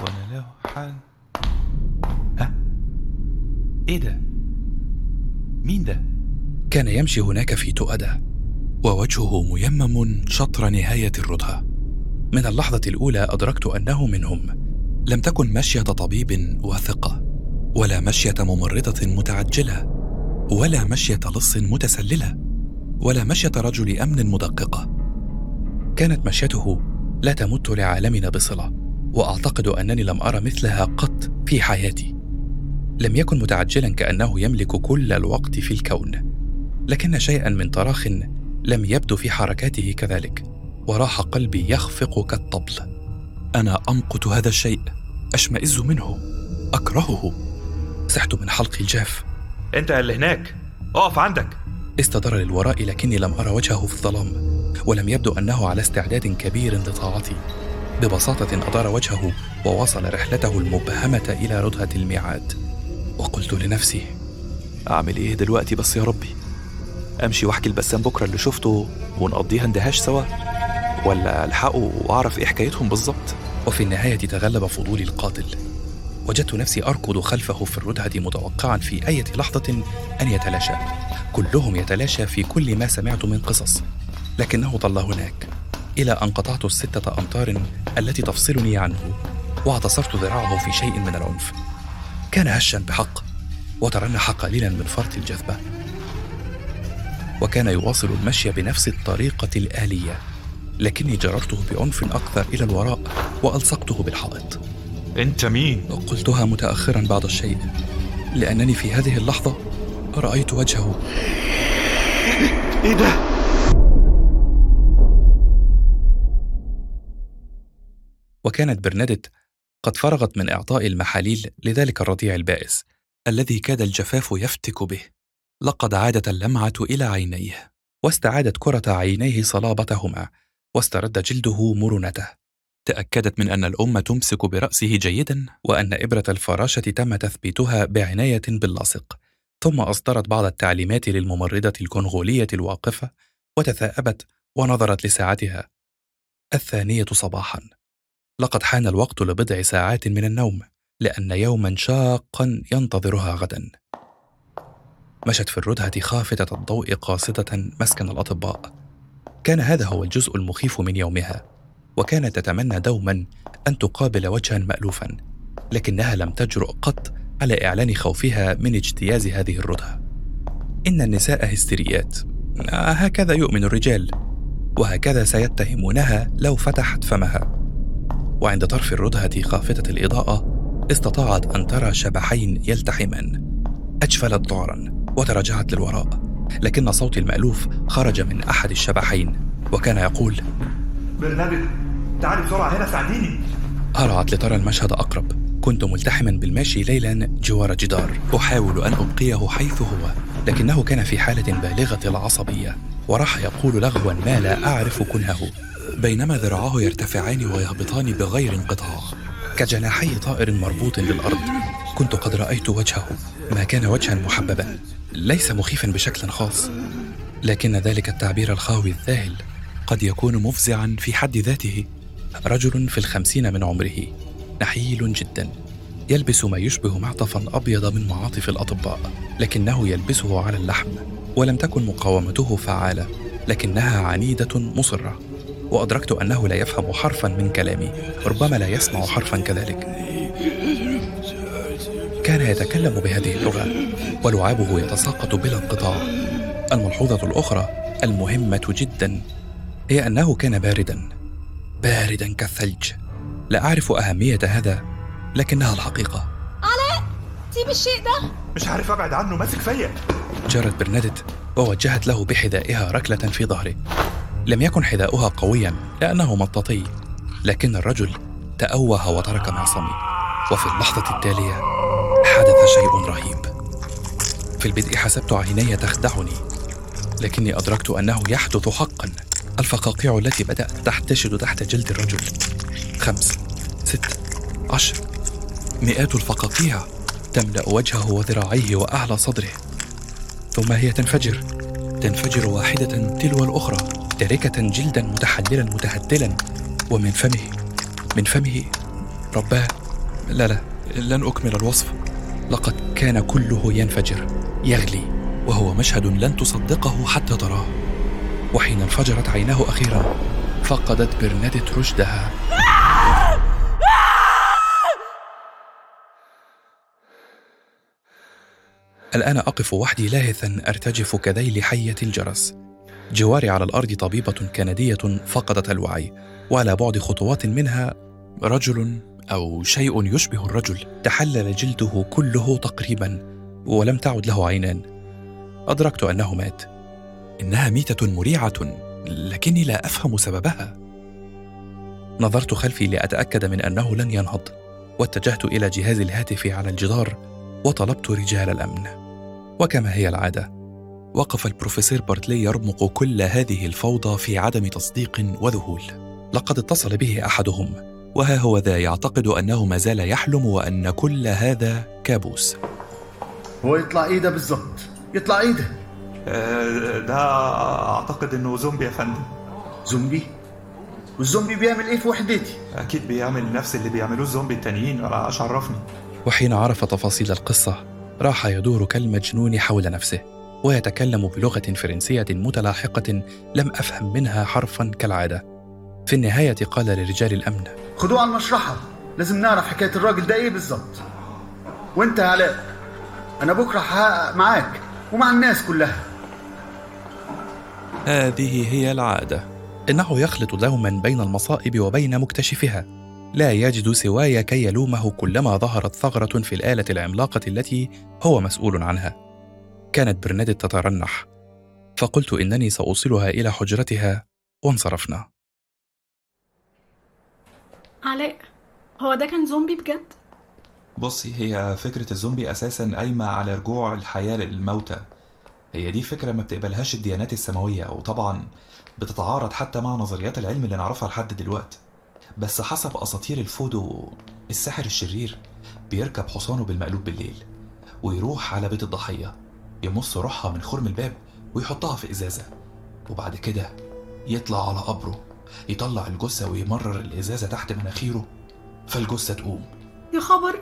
وأنا لو حن ها؟ إيه ده؟ مين ده؟ كان يمشي هناك في تؤدة. ووجهه ميمم شطر نهاية الردهة من اللحظة الأولى أدركت أنه منهم. لم تكن مشية طبيب واثقة ولا مشية ممرضة متعجلة ولا مشية لص متسللة ولا مشية رجل أمن مدققة كانت مشيته لا تمت لعالمنا بصلة وأعتقد أنني لم أرى مثلها قط في حياتي. لم يكن متعجلا كأنه يملك كل الوقت في الكون لكن شيئا من تراخ لم يبدو في حركاته كذلك وراح قلبي يخفق كالطبل. أنا أمقت هذا الشيء أشمئز منه أكرهه. سحت من حلقي الجاف أنت اللي هناك أقف عندك. استدار للوراء لكني لم أرى وجهه في الظلام ولم يبدو أنه على استعداد كبير لطاعتي. ببساطة أدار وجهه وواصل رحلته المبهمة إلى ردهة الميعاد. وقلت لنفسي أعمل إيه دلوقتي بس يا ربي؟ أمشي وأحكي البسام بكرة اللي شفته ونقضيها اندهاش سوا؟ ولا ألحقه وأعرف إيه حكايتهم بالظبط؟ وفي النهاية تغلب فضولي القاتل. وجدت نفسي أركض خلفه في الردهة متوقعا في أي لحظة أن يتلاشى. كلهم يتلاشى في كل ما سمعت من قصص. لكنه ظل هناك إلى أن قطعت الستة أمتار التي تفصلني عنه واعتصرت ذراعه في شيء من العنف. كان هشا بحق وترنح قليلا من فرط الجذبة. وكان يواصل المشي بنفس الطريقة الآلية لكني جررته بعنف أكثر إلى الوراء وألصقته بالحائط أنت مين؟ قلتها متأخرا بعض الشيء لأنني في هذه اللحظة رأيت وجهه إيه ده؟ وكانت برنادت قد فرغت من إعطاء المحاليل لذلك الرضيع البائس الذي كاد الجفاف يفتك به لقد عادت اللمعة إلى عينيه واستعادت كرة عينيه صلابتهما واسترد جلده مرونته. تأكدت من أن الأم تمسك برأسه جيدا وأن إبرة الفراشة تم تثبيتها بعناية باللاصق. ثم أصدرت بعض التعليمات للممرضة الكونغولية الواقفة وتثاءبت ونظرت لساعتها. الثانية صباحا. لقد حان الوقت لبضع ساعات من النوم لأن يوما شاقا ينتظرها غدا. مشت في الردهة خافتة الضوء قاصدة مسكن الأطباء. كان هذا هو الجزء المخيف من يومها وكانت تتمنى دوما أن تقابل وجها مألوفا لكنها لم تجرؤ قط على إعلان خوفها من اجتياز هذه الردهة. إن النساء هستيريات. آه، هكذا يؤمن الرجال وهكذا سيتهمونها لو فتحت فمها. وعند طرف الردهة خافتة الإضاءة استطاعت أن ترى شبحين يلتحمان أجفلت ذعرا وتراجعت للوراء لكن صوت المألوف خرج من أحد الشبحين وكان يقول برنابل تعالي بسرعة هنا ساعديني. هرعت لترى المشهد أقرب. كنت ملتحما بالماشي ليلا جوار جدار. أحاول أن أبقيه حيث هو لكنه كان في حالة بالغة العصبية وراح يقول لغوا ما لا أعرف كنهه. بينما ذراعاه يرتفعان ويهبطان بغير انقطاع. كجناحي طائر مربوط بالأرض كنت قد رأيت وجهه ما كان وجها محببا ليس مخيفا بشكل خاص. لكن ذلك التعبير الخاوي الذاهل قد يكون مفزعا في حد ذاته. رجل في الخمسين من عمره نحيل جدا يلبس ما يشبه معطفا أبيض من معاطف الأطباء لكنه يلبسه على اللحم ولم تكن مقاومته فعالة لكنها عنيدة مصرة. وأدركت أنه لا يفهم حرفا من كلامي ربما لا يسمع حرفا كذلك. كان يتكلم بهذه اللغة ولعابه يتساقط بلا انقطاع. الملحوظة الأخرى المهمة جدا هي أنه كان باردا باردا كالثلج. لا أعرف أهمية هذا لكنها الحقيقة. علاء سيب الشيء ده. مش عارف أبعد عنه ماسك فيا. جرت برنادت ووجهت له بحذائها ركلة في ظهره. لم يكن حذاؤها قويا لأنه مطاطي. لكن الرجل تأوه وترك معصمي وفي اللحظة التالية حدث شيء رهيب. في البدء حسبت عيني تخدعني لكني أدركت أنه يحدث حقا. الفقاقيع التي بدأت تحتشد تحت جلد الرجل. خمس ست عشر. مئات الفقاقيع تملأ وجهه وذراعيه وأعلى صدره. ثم هي تنفجر. تنفجر واحدة تلو الأخرى تاركة جلدا متحللا متهدلا ومن فمه من فمه رباه لا لا لن أكمل الوصف. لقد كان كله ينفجر يغلي وهو مشهد لن تصدقه حتى تراه. وحين انفجرت عيناه أخيرا فقدت برنادت رشدها. الآن أقف وحدي لاهثا أرتجف كذيل حية الجرس. جواري على الأرض طبيبة كندية فقدت الوعي. وعلى بعد خطوات منها رجل أو شيء يشبه الرجل. تحلل جلده كله تقريبا ولم تعد له عينان. أدركت أنه مات. إنها ميتة مريعة لكني لا أفهم سببها. نظرت خلفي لأتأكد من أنه لن ينهض واتجهت إلى جهاز الهاتف على الجدار وطلبت رجال الأمن. وكما هي العادة وقف البروفيسور بارتلي يرمق كل هذه الفوضى في عدم تصديق وذهول. لقد اتصل به أحدهم. وها هو ذا يعتقد أنه ما زال يحلم وأن كل هذا كابوس. هو يطلع إيه ده بالظبط يطلع إيه ده آه، ده أعتقد إنه زومبي يا فندم. زومبي؟ والزومبي بيعمل إيه في وحدتي أكيد بيعمل نفس اللي بيعملوه الزومبي التانيين ولا إيش عرفني وحين عرف تفاصيل القصة راح يدور كالمجنون حول نفسه ويتكلم بلغة فرنسية متلاحقة لم أفهم منها حرفا كالعادة. في النهاية قال لرجال الأمن خدوه على المشرحة. لازم نعرف حكاية الراجل ده إيه بالظبط. وأنت يا علاء أنا بكرة هحقق معاك ومع الناس كلها. هذه هي العادة. إنه يخلط دوما بين المصائب وبين مكتشفها. لا يجد سواي كي يلومه كلما ظهرت ثغرة في الآلة العملاقة التي هو مسؤول عنها. كانت برنادت تترنح. فقلت إنني سأوصلها إلى حجرتها وانصرفنا. علاء هو ده كان زومبي بجد؟ بصي هي فكرة الزومبي أساسا قايمة على رجوع الحياة للموتى. هي دي فكرة ما بتقبلهاش الديانات السماوية وطبعا بتتعارض حتى مع نظريات العلم اللي نعرفها لحد دلوقتي بس حسب أساطير الفودو الساحر الشرير بيركب حصانه بالمقلوب بالليل ويروح على بيت الضحية يمص روحها من خرم الباب ويحطها في إزازة وبعد كده يطلع على قبره. يطلع الجثة ويمرر الإزازة تحت مناخيره فالجثة تقوم. يا خبر!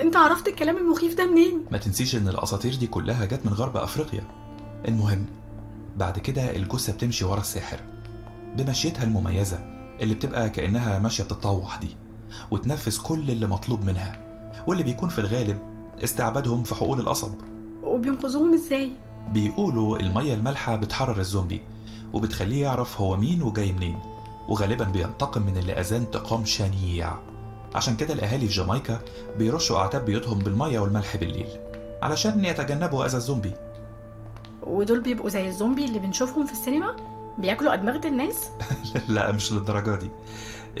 انت عرفت الكلام المخيف ده منين؟ ما تنسيش إن الأساطير دي كلها جت من غرب أفريقيا. المهم بعد كده الجثة بتمشي ورا الساحر بمشيتها المميزة اللي بتبقى كأنها ماشية بتطوح دي وتنفذ كل اللي مطلوب منها واللي بيكون في الغالب استعبادهم في حقول القصب. وبينقذوهم إزاي؟ بيقولوا المية المالحة بتحرر الزومبي وبتخليه يعرف هو مين وجاي منين. وغالبا بينتقم من اللي أذاه انتقام شنيع. عشان كده الأهالي في جامايكا بيرشوا أعتاب بيوتهم بالمية والملح بالليل علشان يتجنبوا أذى الزومبي. ودول بيبقوا زي الزومبي اللي بنشوفهم في السينما؟ بياكلوا أدمغة الناس؟ لا مش للدرجة دي.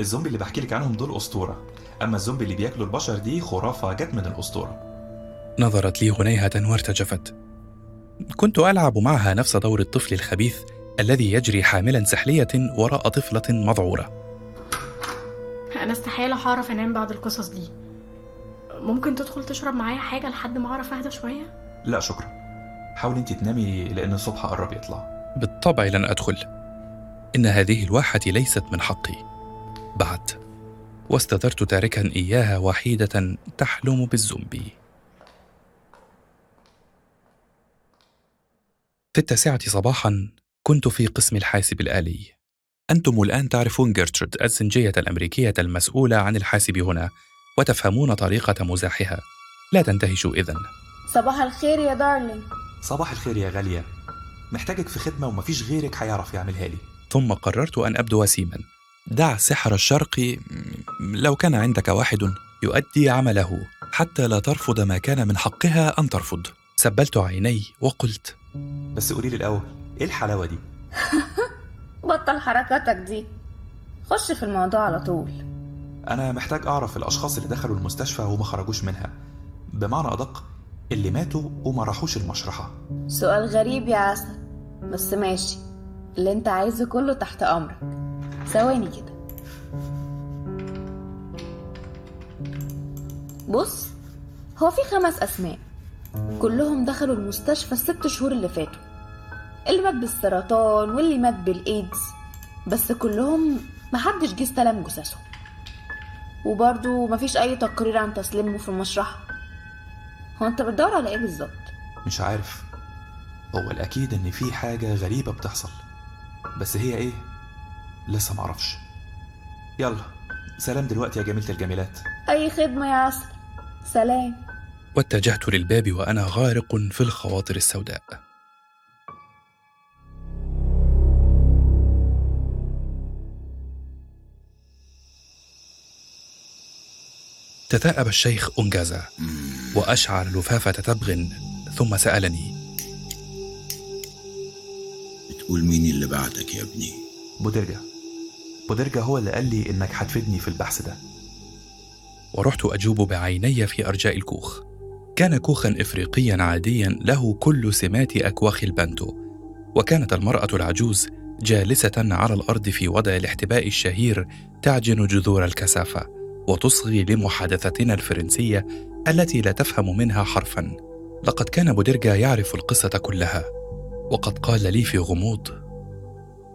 الزومبي اللي بحكي لك عنهم دول أسطورة. أما الزومبي اللي بياكلوا البشر دي خرافة جت من الأسطورة. نظرت لي هنيهة وارتجفت. كنت ألعب معها نفس دور الطفل الخبيث الذي يجري حاملا سحلية وراء طفلة مذعورة أنا استحالة هعرف أنام بعد القصص دي. ممكن تدخل تشرب معايا حاجة لحد ما أعرف أهدى شوية؟ لا شكرا. حاولي انت تنامي لأن الصبح قرب يطلع. بالطبع لن أدخل. إن هذه الواحة ليست من حقي. بعد. واستدرت تاركا إياها وحيدة تحلم بالزومبي. في التاسعة صباحا كنت في قسم الحاسب الآلي. أنتم الآن تعرفون جيرترود الزنجية الأمريكية المسؤولة عن الحاسب هنا وتفهمون طريقة مزاحها. لا تندهشوا إذن. صباح الخير يا دارلينج صباح الخير يا غالية. محتاجك في خدمة ومفيش غيرك هيعرف يعملها لي. ثم قررت أن أبدو وسيما دع سحر الشرق لو كان عندك واحد يؤدي عمله حتى لا ترفض ما كان من حقها أن ترفض. سبلت عيني وقلت. بس قولي لي الأول إيه الحلاوة دي؟ بطل حركاتك دي. خش في الموضوع على طول. أنا محتاج أعرف الأشخاص اللي دخلوا المستشفى وما خرجوش منها. بمعنى أدق اللي ماتوا وما راحوش المشرحة. سؤال غريب يا عسل. بس ماشي. اللي أنت عايزه كله تحت أمرك. ثواني كده. بص هو في خمس أسماء. كلهم دخلوا المستشفى الست شهور اللي فاتوا. اللي مات بالسرطان واللي مات بالإيدز بس كلهم محدش جه استلم جثثهم وبرضه مفيش أي تقرير عن تسليمه في المشرحة. هو أنت بتدور على إيه بالظبط؟ مش عارف. هو الأكيد إن في حاجة غريبة بتحصل. بس هي إيه؟ لسه معرفش يلا سلام دلوقتي يا جميلة الجميلات. أي خدمة يا عسل؟ سلام. واتجهت للباب وأنا غارق في الخواطر السوداء. تثاءب الشيخ أنجازا وأشعل لفافة تبغ ثم سألني. بتقول مين اللي بعتك يا ابني؟ بودرجا. بودرجا هو اللي قال لي إنك هتفيدني في البحث ده. ورحت أجوب بعيني في أرجاء الكوخ. كان كوخا إفريقيا عاديا له كل سمات أكواخ البانتو وكانت المرأة العجوز جالسة على الأرض في وضع الاحتباء الشهير تعجن جذور الكثافة. وتصغي لمحادثتنا الفرنسية التي لا تفهم منها حرفا. لقد كان بودرجا يعرف القصة كلها وقد قال لي في غموض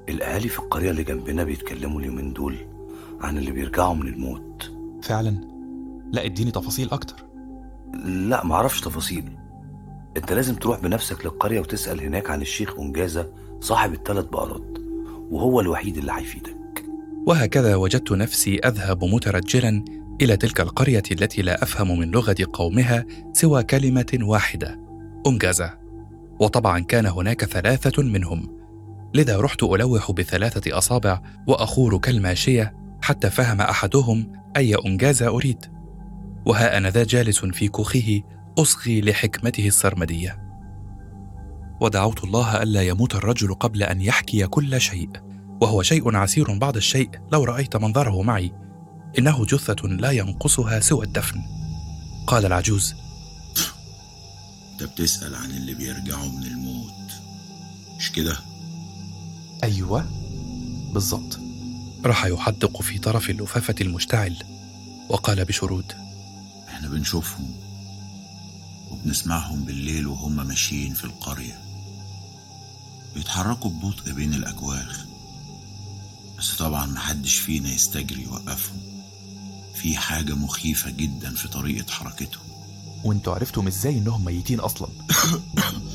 الأهالي في القرية اللي جنبنا بيتكلموا اليومين دول عن اللي بيرجعوا من الموت. فعلا؟ لا اديني تفاصيل أكتر. لا معرفش تفاصيل. أنت لازم تروح بنفسك للقرية وتسأل هناك عن الشيخ أنجازة صاحب الثلاث بقرات وهو الوحيد اللي هيفيدك. وهكذا وجدت نفسي أذهب مترجلا إلى تلك القرية التي لا أفهم من لغة قومها سوى كلمة واحدة أنجازة وطبعا كان هناك ثلاثة منهم. لذا رحت ألوح بثلاثة أصابع وأخور كالماشية حتى فهم أحدهم أي أنجازة أريد. وها أنا ذا جالس في كوخه أصغي لحكمته السرمدية. ودعوت الله ألا يموت الرجل قبل أن يحكي كل شيء. وهو شيء عسير بعض الشيء لو رأيت منظره معي. إنه جثة لا ينقصها سوى الدفن. قال العجوز. أنت بتسأل عن اللي بيرجعوا من الموت. مش كده؟ أيوة بالظبط راح يحدق في طرف اللفافة المشتعل. وقال بشرود. إحنا بنشوفهم. وبنسمعهم بالليل وهم ماشيين في القرية. بيتحركوا ببطء بين الأكواخ. بس طبعا محدش فينا يستجري يوقفهم في حاجة مخيفة جدا في طريقة حركتهم وانتوا عرفتم إزاي انهم ميتين أصلا؟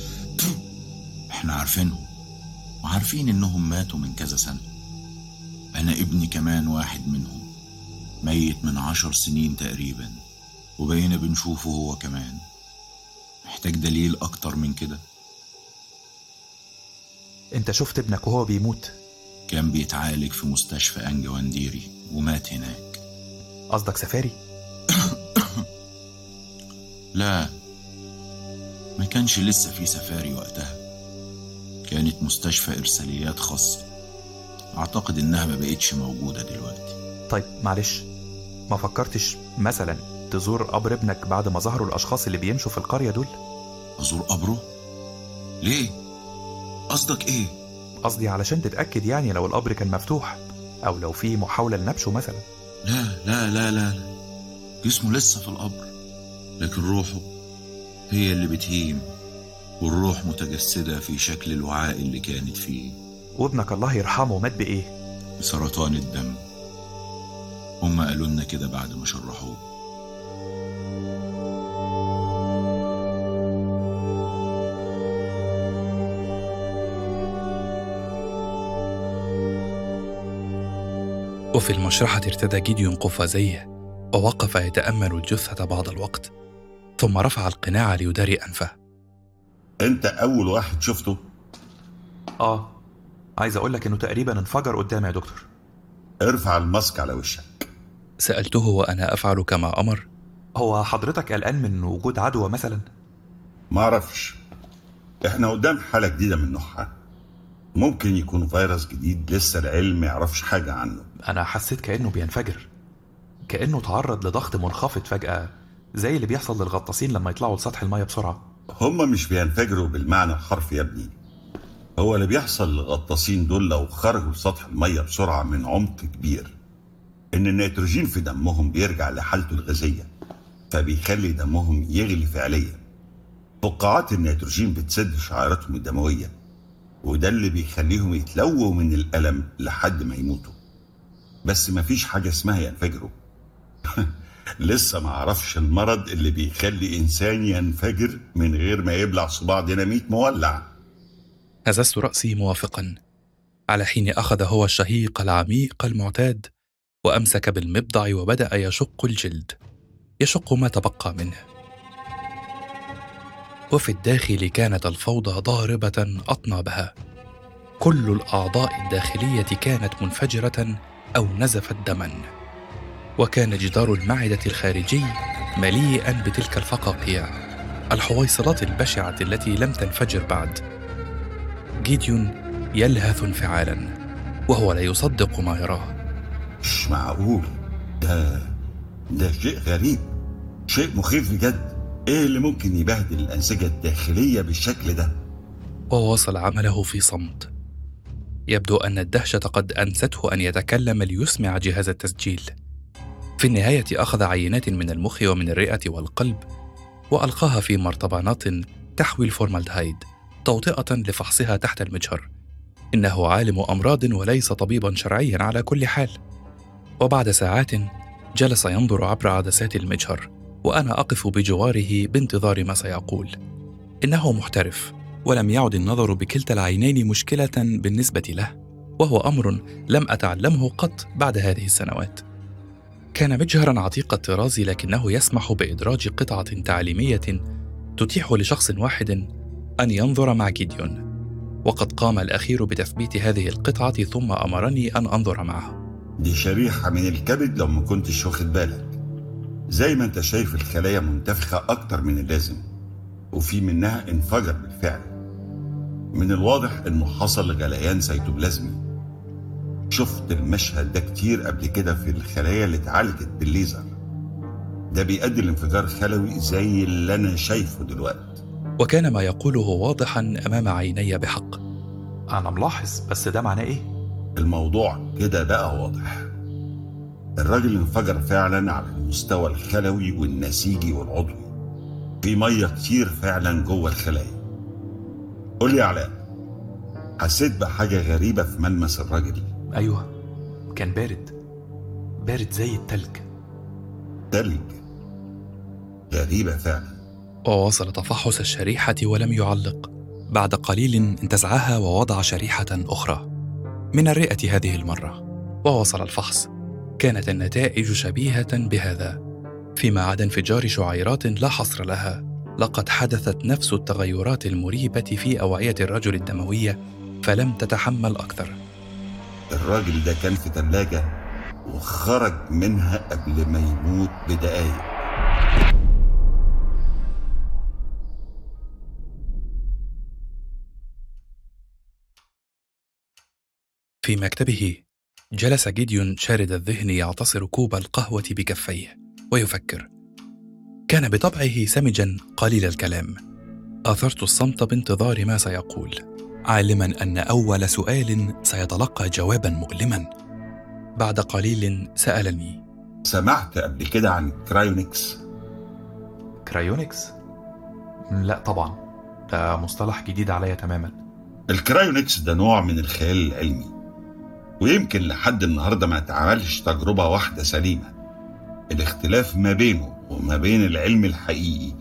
إحنا عارفينهم. وعارفين انهم ماتوا من كذا سنة. أنا ابني كمان واحد منهم. ميت من عشر سنين تقريبا. وبقينا بنشوفه هو كمان. محتاج دليل أكتر من كده. انت شفت ابنك وهو بيموت؟ كان بيتعالج في مستشفى أنجوانديري ومات هناك. قصدك سفاري؟ لا ما كانش لسه في سفاري وقتها. كانت مستشفى إرساليات خاصة. أعتقد إنها ما بقتش موجودة دلوقتي. طيب معلش. ما فكرتش مثلا تزور قبر ابنك بعد ما ظهروا الأشخاص اللي بيمشوا في القرية دول؟ أزور قبره؟ ليه؟ قصدك إيه؟ قصدي علشان تتأكد يعني لو القبر كان مفتوح أو لو في محاولة لنبشه مثلا. لا لا لا لا جسمه لسه في القبر لكن روحه هي اللي بتهيم والروح متجسدة في شكل الوعاء اللي كانت فيه. وابنك الله يرحمه مات بإيه؟ بسرطان الدم. هما قالوا لنا كده بعد ما شرحوه. وفي المشرحة ارتدى جيديون قفازيه ووقف يتأمل الجثة بعض الوقت ثم رفع القناع ليداري أنفه. أنت أول واحد شفته؟ آه عايز أقول لك إنه تقريبا انفجر قدامي يا دكتور. ارفع الماسك على وشك. سألته وأنا أفعل كما أمر. هو حضرتك قلقان من وجود عدوى مثلا؟ ما أعرفش. إحنا قدام حالة جديدة من نوعها. ممكن يكون فيروس جديد لسه العلم يعرفش حاجة عنه. أنا حسيت كأنه بينفجر. كأنه تعرض لضغط منخفض فجأة زي اللي بيحصل للغطاسين لما يطلعوا لسطح المية بسرعة. هما مش بينفجروا بالمعنى الحرفي يا ابني. هو اللي بيحصل للغطاسين دول لو خرجوا لسطح المية بسرعة من عمق كبير إن النيتروجين في دمهم بيرجع لحالته الغازية فبيخلي دمهم يغلي فعليا. فقاعات النيتروجين بتسد شعيراتهم الدموية. وده اللي بيخليهم يتلووا من الألم لحد ما يموتوا. بس مفيش حاجة اسمها ينفجروا. لسه ما عرفش المرض اللي بيخلي إنسان ينفجر من غير ما يبلع صباع ديناميت مولع. هززت رأسي موافقا على حين أخذ هو الشهيق العميق المعتاد وأمسك بالمبضع وبدأ يشق الجلد. يشق ما تبقى منه. وفي الداخل كانت الفوضى ضاربة أطنابها كل الأعضاء الداخلية كانت منفجرة أو نزفت دما. وكان جدار المعدة الخارجي مليئا بتلك الفقاقيع الحويصلات البشعة التي لم تنفجر بعد. جيديون يلهث انفعالا وهو لا يصدق ما يراه. مش معقول. ده ده شيء غريب. شيء مخيف بجد. إيه اللي ممكن يبهدل الأنسجة الداخلية بالشكل ده؟ وواصل عمله في صمت. يبدو أن الدهشة قد أنسته أن يتكلم ليسمع جهاز التسجيل. في النهاية أخذ عينات من المخ ومن الرئة والقلب وألقاها في مرطبانات تحوي الفورمالدهيد توطئة لفحصها تحت المجهر. إنه عالم أمراض وليس طبيبا شرعيا على كل حال. وبعد ساعات جلس ينظر عبر عدسات المجهر. وأنا أقف بجواره بانتظار ما سيقول. إنه محترف ولم يعد النظر بكلتا العينين مشكلة بالنسبة له وهو أمر لم أتعلمه قط بعد هذه السنوات. كان مجهرا عتيق الطراز لكنه يسمح بإدراج قطعة تعليمية تتيح لشخص واحد أن ينظر مع جيديون. وقد قام الأخير بتثبيت هذه القطعة ثم أمرني أن أنظر معه. دي شريحة من الكبد لو ما كنتش واخد بالك. زي ما انت شايف الخلايا منتفخة أكتر من اللازم وفي منها انفجر بالفعل. من الواضح إنه حصل غليان سيتوبلازمي. شفت المشهد ده كتير قبل كده في الخلايا اللي اتعالجت بالليزر. ده بيؤدي لانفجار خلوي زي اللي أنا شايفه دلوقتي. وكان ما يقوله واضحا أمام عيني بحق. أنا ملاحظ بس ده معناه إيه؟ الموضوع كده بقى واضح. الراجل انفجر فعلا على المستوى الخلوي والنسيجي والعضوي. في مية كتير فعلا جوه الخلايا. قول لي يا علاء حسيت بحاجة غريبة في ملمس الراجل أيوه كان بارد. بارد زي التلج. تلج؟ غريبة فعلا. وواصل تفحص الشريحة ولم يعلق. بعد قليل انتزعها ووضع شريحة أخرى. من الرئة هذه المرة وواصل الفحص. كانت النتائج شبيهة بهذا. فيما عدا انفجار شعيرات لا حصر لها لقد حدثت نفس التغيرات المريبة في أوعية الرجل الدموية فلم تتحمل أكثر. الراجل ده كان في تلاجة وخرج منها قبل ما يموت بدقايق. في مكتبه جلس جيديون شارد الذهن يعتصر كوب القهوة بكفيه ويفكر. كان بطبعه سمجا قليل الكلام. آثرت الصمت بانتظار ما سيقول. عالما أن أول سؤال سيتلقى جوابا مؤلما. بعد قليل سألني. سمعت قبل كده عن cryonics cryonics؟ لا طبعا. ده مصطلح جديد عليا تماما. ال cryonics ده نوع من الخيال العلمي. ويمكن لحد النهارده ما اتعملش تجربة واحدة سليمة. الاختلاف ما بينه وما بين العلم الحقيقي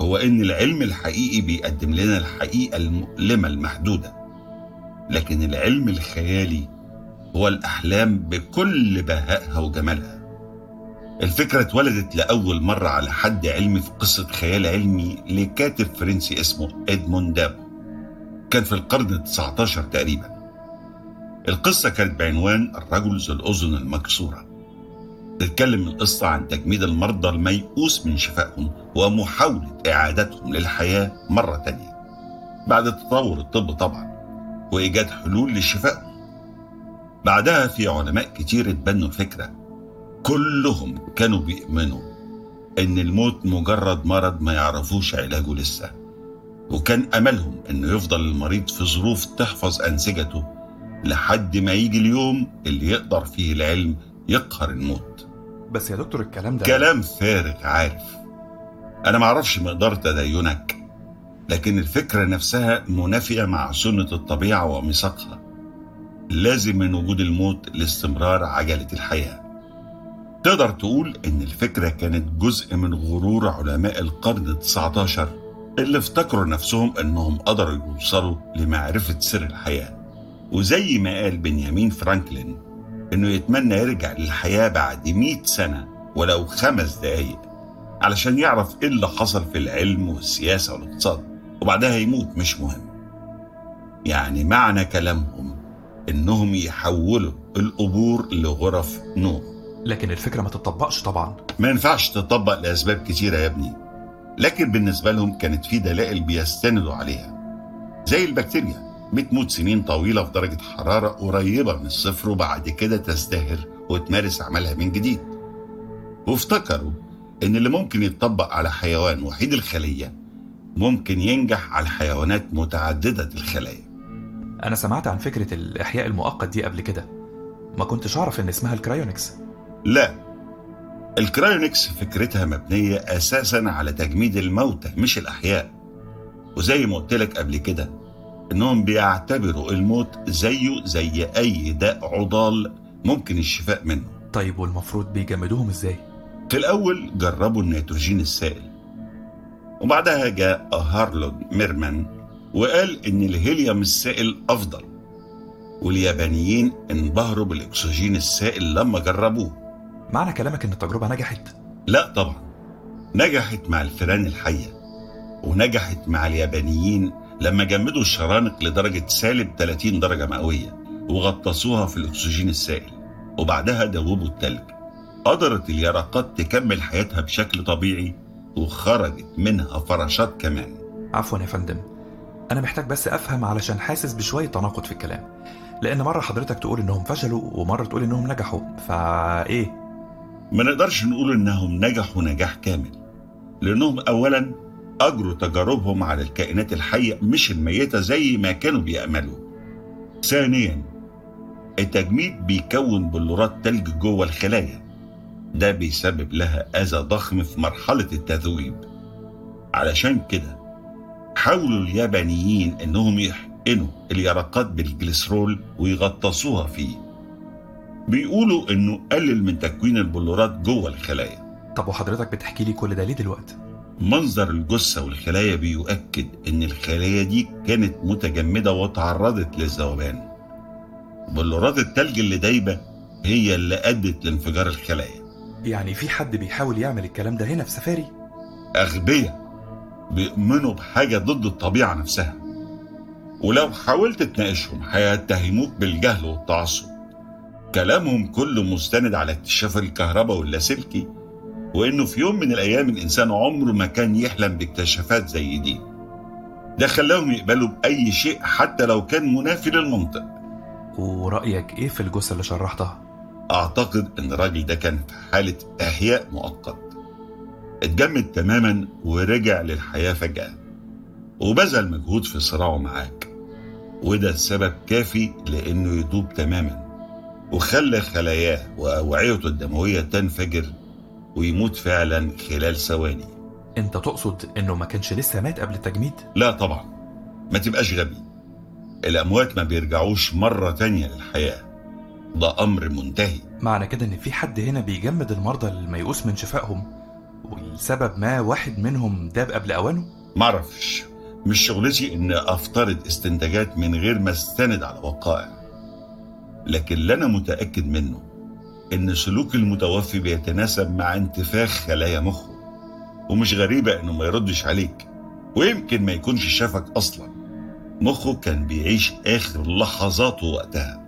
هو إن العلم الحقيقي بيقدم لنا الحقيقة المؤلمة المحدودة. لكن العلم الخيالي هو الأحلام بكل بهائها وجمالها. الفكرة اتولدت لأول مرة على حد علمي في قصة خيال علمي لكاتب فرنسي اسمه إدمون دابو. كان في القرن التسعة عشر تقريبا. القصة كانت بعنوان الرجل ذو الأذن المكسورة. تتكلم القصة عن تجميد المرضى الميؤوس من شفائهم ومحاولة إعادتهم للحياة مرة تانية. بعد تطور الطب طبعا وإيجاد حلول لشفائهم. بعدها في علماء كتير اتبنوا الفكرة. كلهم كانوا بيؤمنوا إن الموت مجرد مرض ما يعرفوش علاجه لسه. وكان أملهم إنه يفضل المريض في ظروف تحفظ أنسجته لحد ما يجي اليوم اللي يقدر فيه العلم يقهر الموت. بس يا دكتور الكلام ده كلام فارغ عارف. أنا معرفش مقدار تدينك لكن الفكرة نفسها منافية مع سنة الطبيعة وميثاقها. لازم من وجود الموت لاستمرار عجلة الحياة. تقدر تقول إن الفكرة كانت جزء من غرور علماء القرن التسعة عشر اللي افتكروا نفسهم إنهم قدروا يوصلوا لمعرفة سر الحياة. وزي ما قال بنيامين فرانكلين إنه يتمنى يرجع للحياة بعد مئة سنة ولو خمس دقايق علشان يعرف إيه اللي حصل في العلم والسياسة والاقتصاد وبعدها يموت مش مهم. يعني معنى كلامهم إنهم يحولوا القبور لغرف نوم لكن الفكرة ما تطبقش طبعا. ما ينفعش تطبق لأسباب كتيرة يا ابني. لكن بالنسبة لهم كانت في دلائل بيستندوا عليها زي البكتيريا. بتموت سنين طويلة في درجة حرارة قريبة من الصفر وبعد كده تزدهر وتمارس عملها من جديد. وافتكروا إن اللي ممكن يتطبق على حيوان وحيد الخلية ممكن ينجح على حيوانات متعددة الخلايا. أنا سمعت عن فكرة الإحياء المؤقت دي قبل كده. ما كنتش أعرف إن اسمها ال cryonics. لا ال cryonics فكرتها مبنية أساسا على تجميد الموتى مش الأحياء. وزي ما قلت لك قبل كده إنهم بيعتبروا الموت زيه زي أي داء عضال ممكن الشفاء منه طيب والمفروض بيجمدوهم إزاي؟ في الأول جربوا النيتروجين السائل وبعدها جاء هارلود ميرمان وقال إن الهيليوم السائل أفضل واليابانيين انبهروا بالأكسجين السائل لما جربوه معنى كلامك إن التجربة نجحت؟ لا طبعا نجحت مع الفئران الحية ونجحت مع اليابانيين لما جمدوا الشرانق لدرجة سالب 30 درجة مئوية وغطسوها في الأكسجين السائل وبعدها دوبوا التلج. قدرت اليرقات تكمل حياتها بشكل طبيعي وخرجت منها فراشات كمان. عفوا يا فندم. أنا محتاج بس أفهم علشان حاسس بشوية تناقض في الكلام. لأن مرة حضرتك تقول إنهم فشلوا ومرة تقول إنهم نجحوا. فإيه؟ ما نقدرش نقول إنهم نجحوا نجاح كامل لأنهم أولا أجروا تجاربهم على الكائنات الحية مش الميتة زي ما كانوا بيأملوا. ثانيا التجميد بيكون بلورات تلج جوه الخلايا. ده بيسبب لها أذى ضخم في مرحلة التذويب. علشان كده حاولوا اليابانيين إنهم يحقنوا اليرقات بالجليسرول ويغطسوها فيه. بيقولوا إنه قلل من تكوين البلورات جوه الخلايا. طب وحضرتك بتحكي لي كل ده ليه دلوقتي؟ منظر الجثة والخلايا بيؤكد إن الخلايا دي كانت متجمدة وتعرضت للذوبان. بلورات التلج اللي دايبة هي اللي أدت لانفجار الخلايا. يعني في حد بيحاول يعمل الكلام ده هنا في سفاري؟ أغبياء بيؤمنوا بحاجة ضد الطبيعة نفسها. ولو حاولت تناقشهم هيتهموك بالجهل والتعصب. كلامهم كله مستند على اكتشاف الكهرباء واللاسلكي وإنه في يوم من الأيام الإنسان عمره ما كان يحلم باكتشافات زي دي. ده خلاهم يقبلوا بأي شيء حتى لو كان منافي للمنطق. ورأيك إيه في الجثة اللي شرحتها؟ أعتقد إن الراجل ده كان في حالة إحياء مؤقت. اتجمد تماما ورجع للحياة فجأة. وبذل مجهود في صراعه معاك. وده السبب كافي لأنه يدوب تماما. وخلى خلاياه وأوعيته الدموية تنفجر ويموت فعلا خلال ثواني. أنت تقصد إنه ما كانش لسه مات قبل التجميد؟ لا طبعا. ما تبقاش غبي. الأموات ما بيرجعوش مرة تانية للحياة. ده أمر منتهي. معنى كده إن في حد هنا بيجمد المرضى الميؤوس من شفائهم ولسبب ما واحد منهم داب قبل أوانه؟ معرفش مش شغلتي إن أفترض استنتاجات من غير ما أستند على وقائع. لكن اللي أنا متأكد منه إن سلوك المتوفي بيتناسب مع انتفاخ خلايا مخه ومش غريبة إنه ما يردش عليك ويمكن ما يكونش شافك أصلا. مخه كان بيعيش آخر لحظاته وقتها.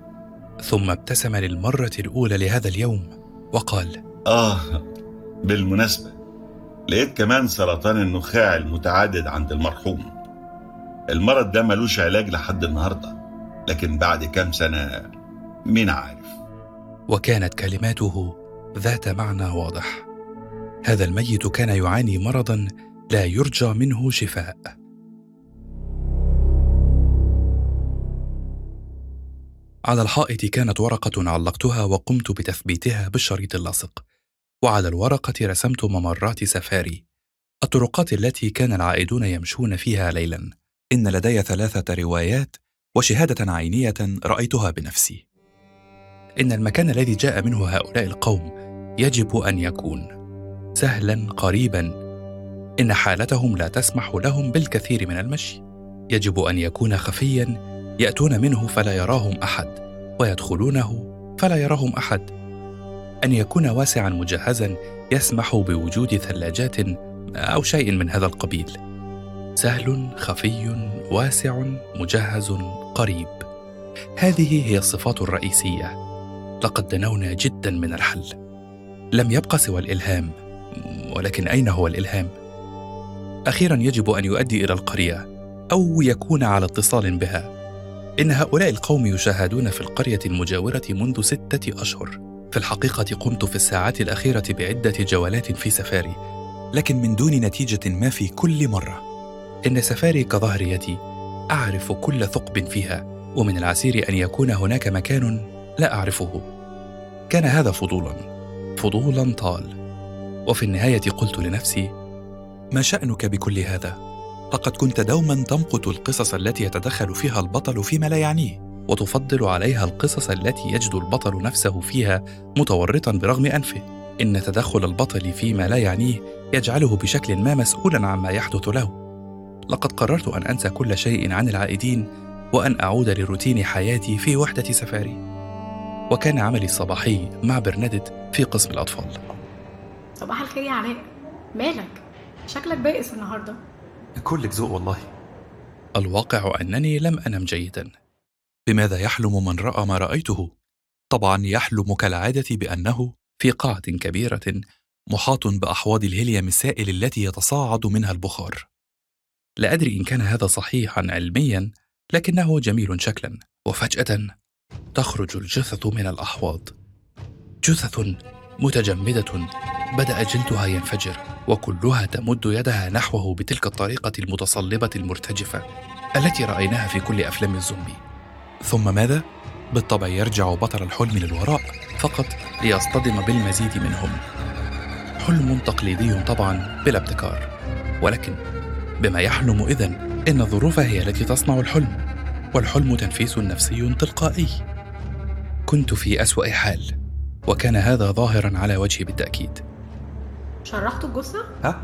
ثم ابتسم للمرة الأولى لهذا اليوم وقال آه بالمناسبة لقيت كمان سرطان النخاع المتعدد عند المرحوم. المرض ده ملوش علاج لحد النهاردة لكن بعد كام سنة مين عارف وكانت كلماته ذات معنى واضح. هذا الميت كان يعاني مرضا لا يرجى منه شفاء. على الحائط كانت ورقة علقتها وقمت بتثبيتها بالشريط اللاصق. وعلى الورقة رسمت ممرات سفاري. الطرقات التي كان العائدون يمشون فيها ليلا. إن لدي ثلاثة روايات وشهادة عينية رأيتها بنفسي. إن المكان الذي جاء منه هؤلاء القوم يجب أن يكون سهلا قريبا. إن حالتهم لا تسمح لهم بالكثير من المشي. يجب أن يكون خفيا. يأتون منه فلا يراهم أحد ويدخلونه فلا يراهم أحد. أن يكون واسعا مجهزا يسمح بوجود ثلاجات أو شيء من هذا القبيل. سهل خفي واسع مجهز قريب. هذه هي الصفات الرئيسية. لقد دنونا جدا من الحل. لم يبق سوى الإلهام ولكن أين هو الإلهام؟ أخيرا يجب أن يؤدي إلى القرية أو يكون على اتصال بها. إن هؤلاء القوم يشاهدون في القرية المجاورة منذ ستة أشهر. في الحقيقة قمت في الساعات الأخيرة بعدة جولات في سفاري لكن من دون نتيجة ما في كل مرة. إن سفاري كظهر يدي أعرف كل ثقب فيها ومن العسير أن يكون هناك مكان لا أعرفه. كان هذا فضولا فضولا طال. وفي النهاية قلت لنفسي ما شأنك بكل هذا؟ لقد كنت دوما تمقت القصص التي يتدخل فيها البطل فيما لا يعنيه وتفضل عليها القصص التي يجد البطل نفسه فيها متورطا برغم أنفه. إن تدخل البطل فيما لا يعنيه يجعله بشكل ما مسؤولا عما يحدث له. لقد قررت أن أنسى كل شيء عن العائدين وأن أعود لروتين حياتي في وحدة سفاري. وكان عملي الصباحي مع برنادت في قسم الأطفال. صباح الخير يا علاء. مالك؟ شكلك بائس النهارده. كلك ذوق والله. الواقع أنني لم أنم جيدا. بماذا يحلم من رأى ما رأيته؟ طبعا يحلم كالعادة بأنه في قاعة كبيرة محاط بأحواض الهيليوم السائل التي يتصاعد منها البخار. لا أدري إن كان هذا صحيحا علميا لكنه جميل شكلا وفجأة تخرج الجثث من الأحواض. جثث متجمدة بدأ جلدها ينفجر وكلها تمد يدها نحوه بتلك الطريقة المتصلبة المرتجفة التي رأيناها في كل أفلام الزومبي. ثم ماذا؟ بالطبع يرجع بطل الحلم للوراء فقط ليصطدم بالمزيد منهم. حلم تقليدي طبعا بلا ابتكار ولكن بما يحلم إذن إن الظروف هي التي تصنع الحلم. والحلم تنفيس نفسي تلقائي. كنت في أسوأ حال وكان هذا ظاهرا على وجهي بالتأكيد. شرحتوا الجثة؟ ها؟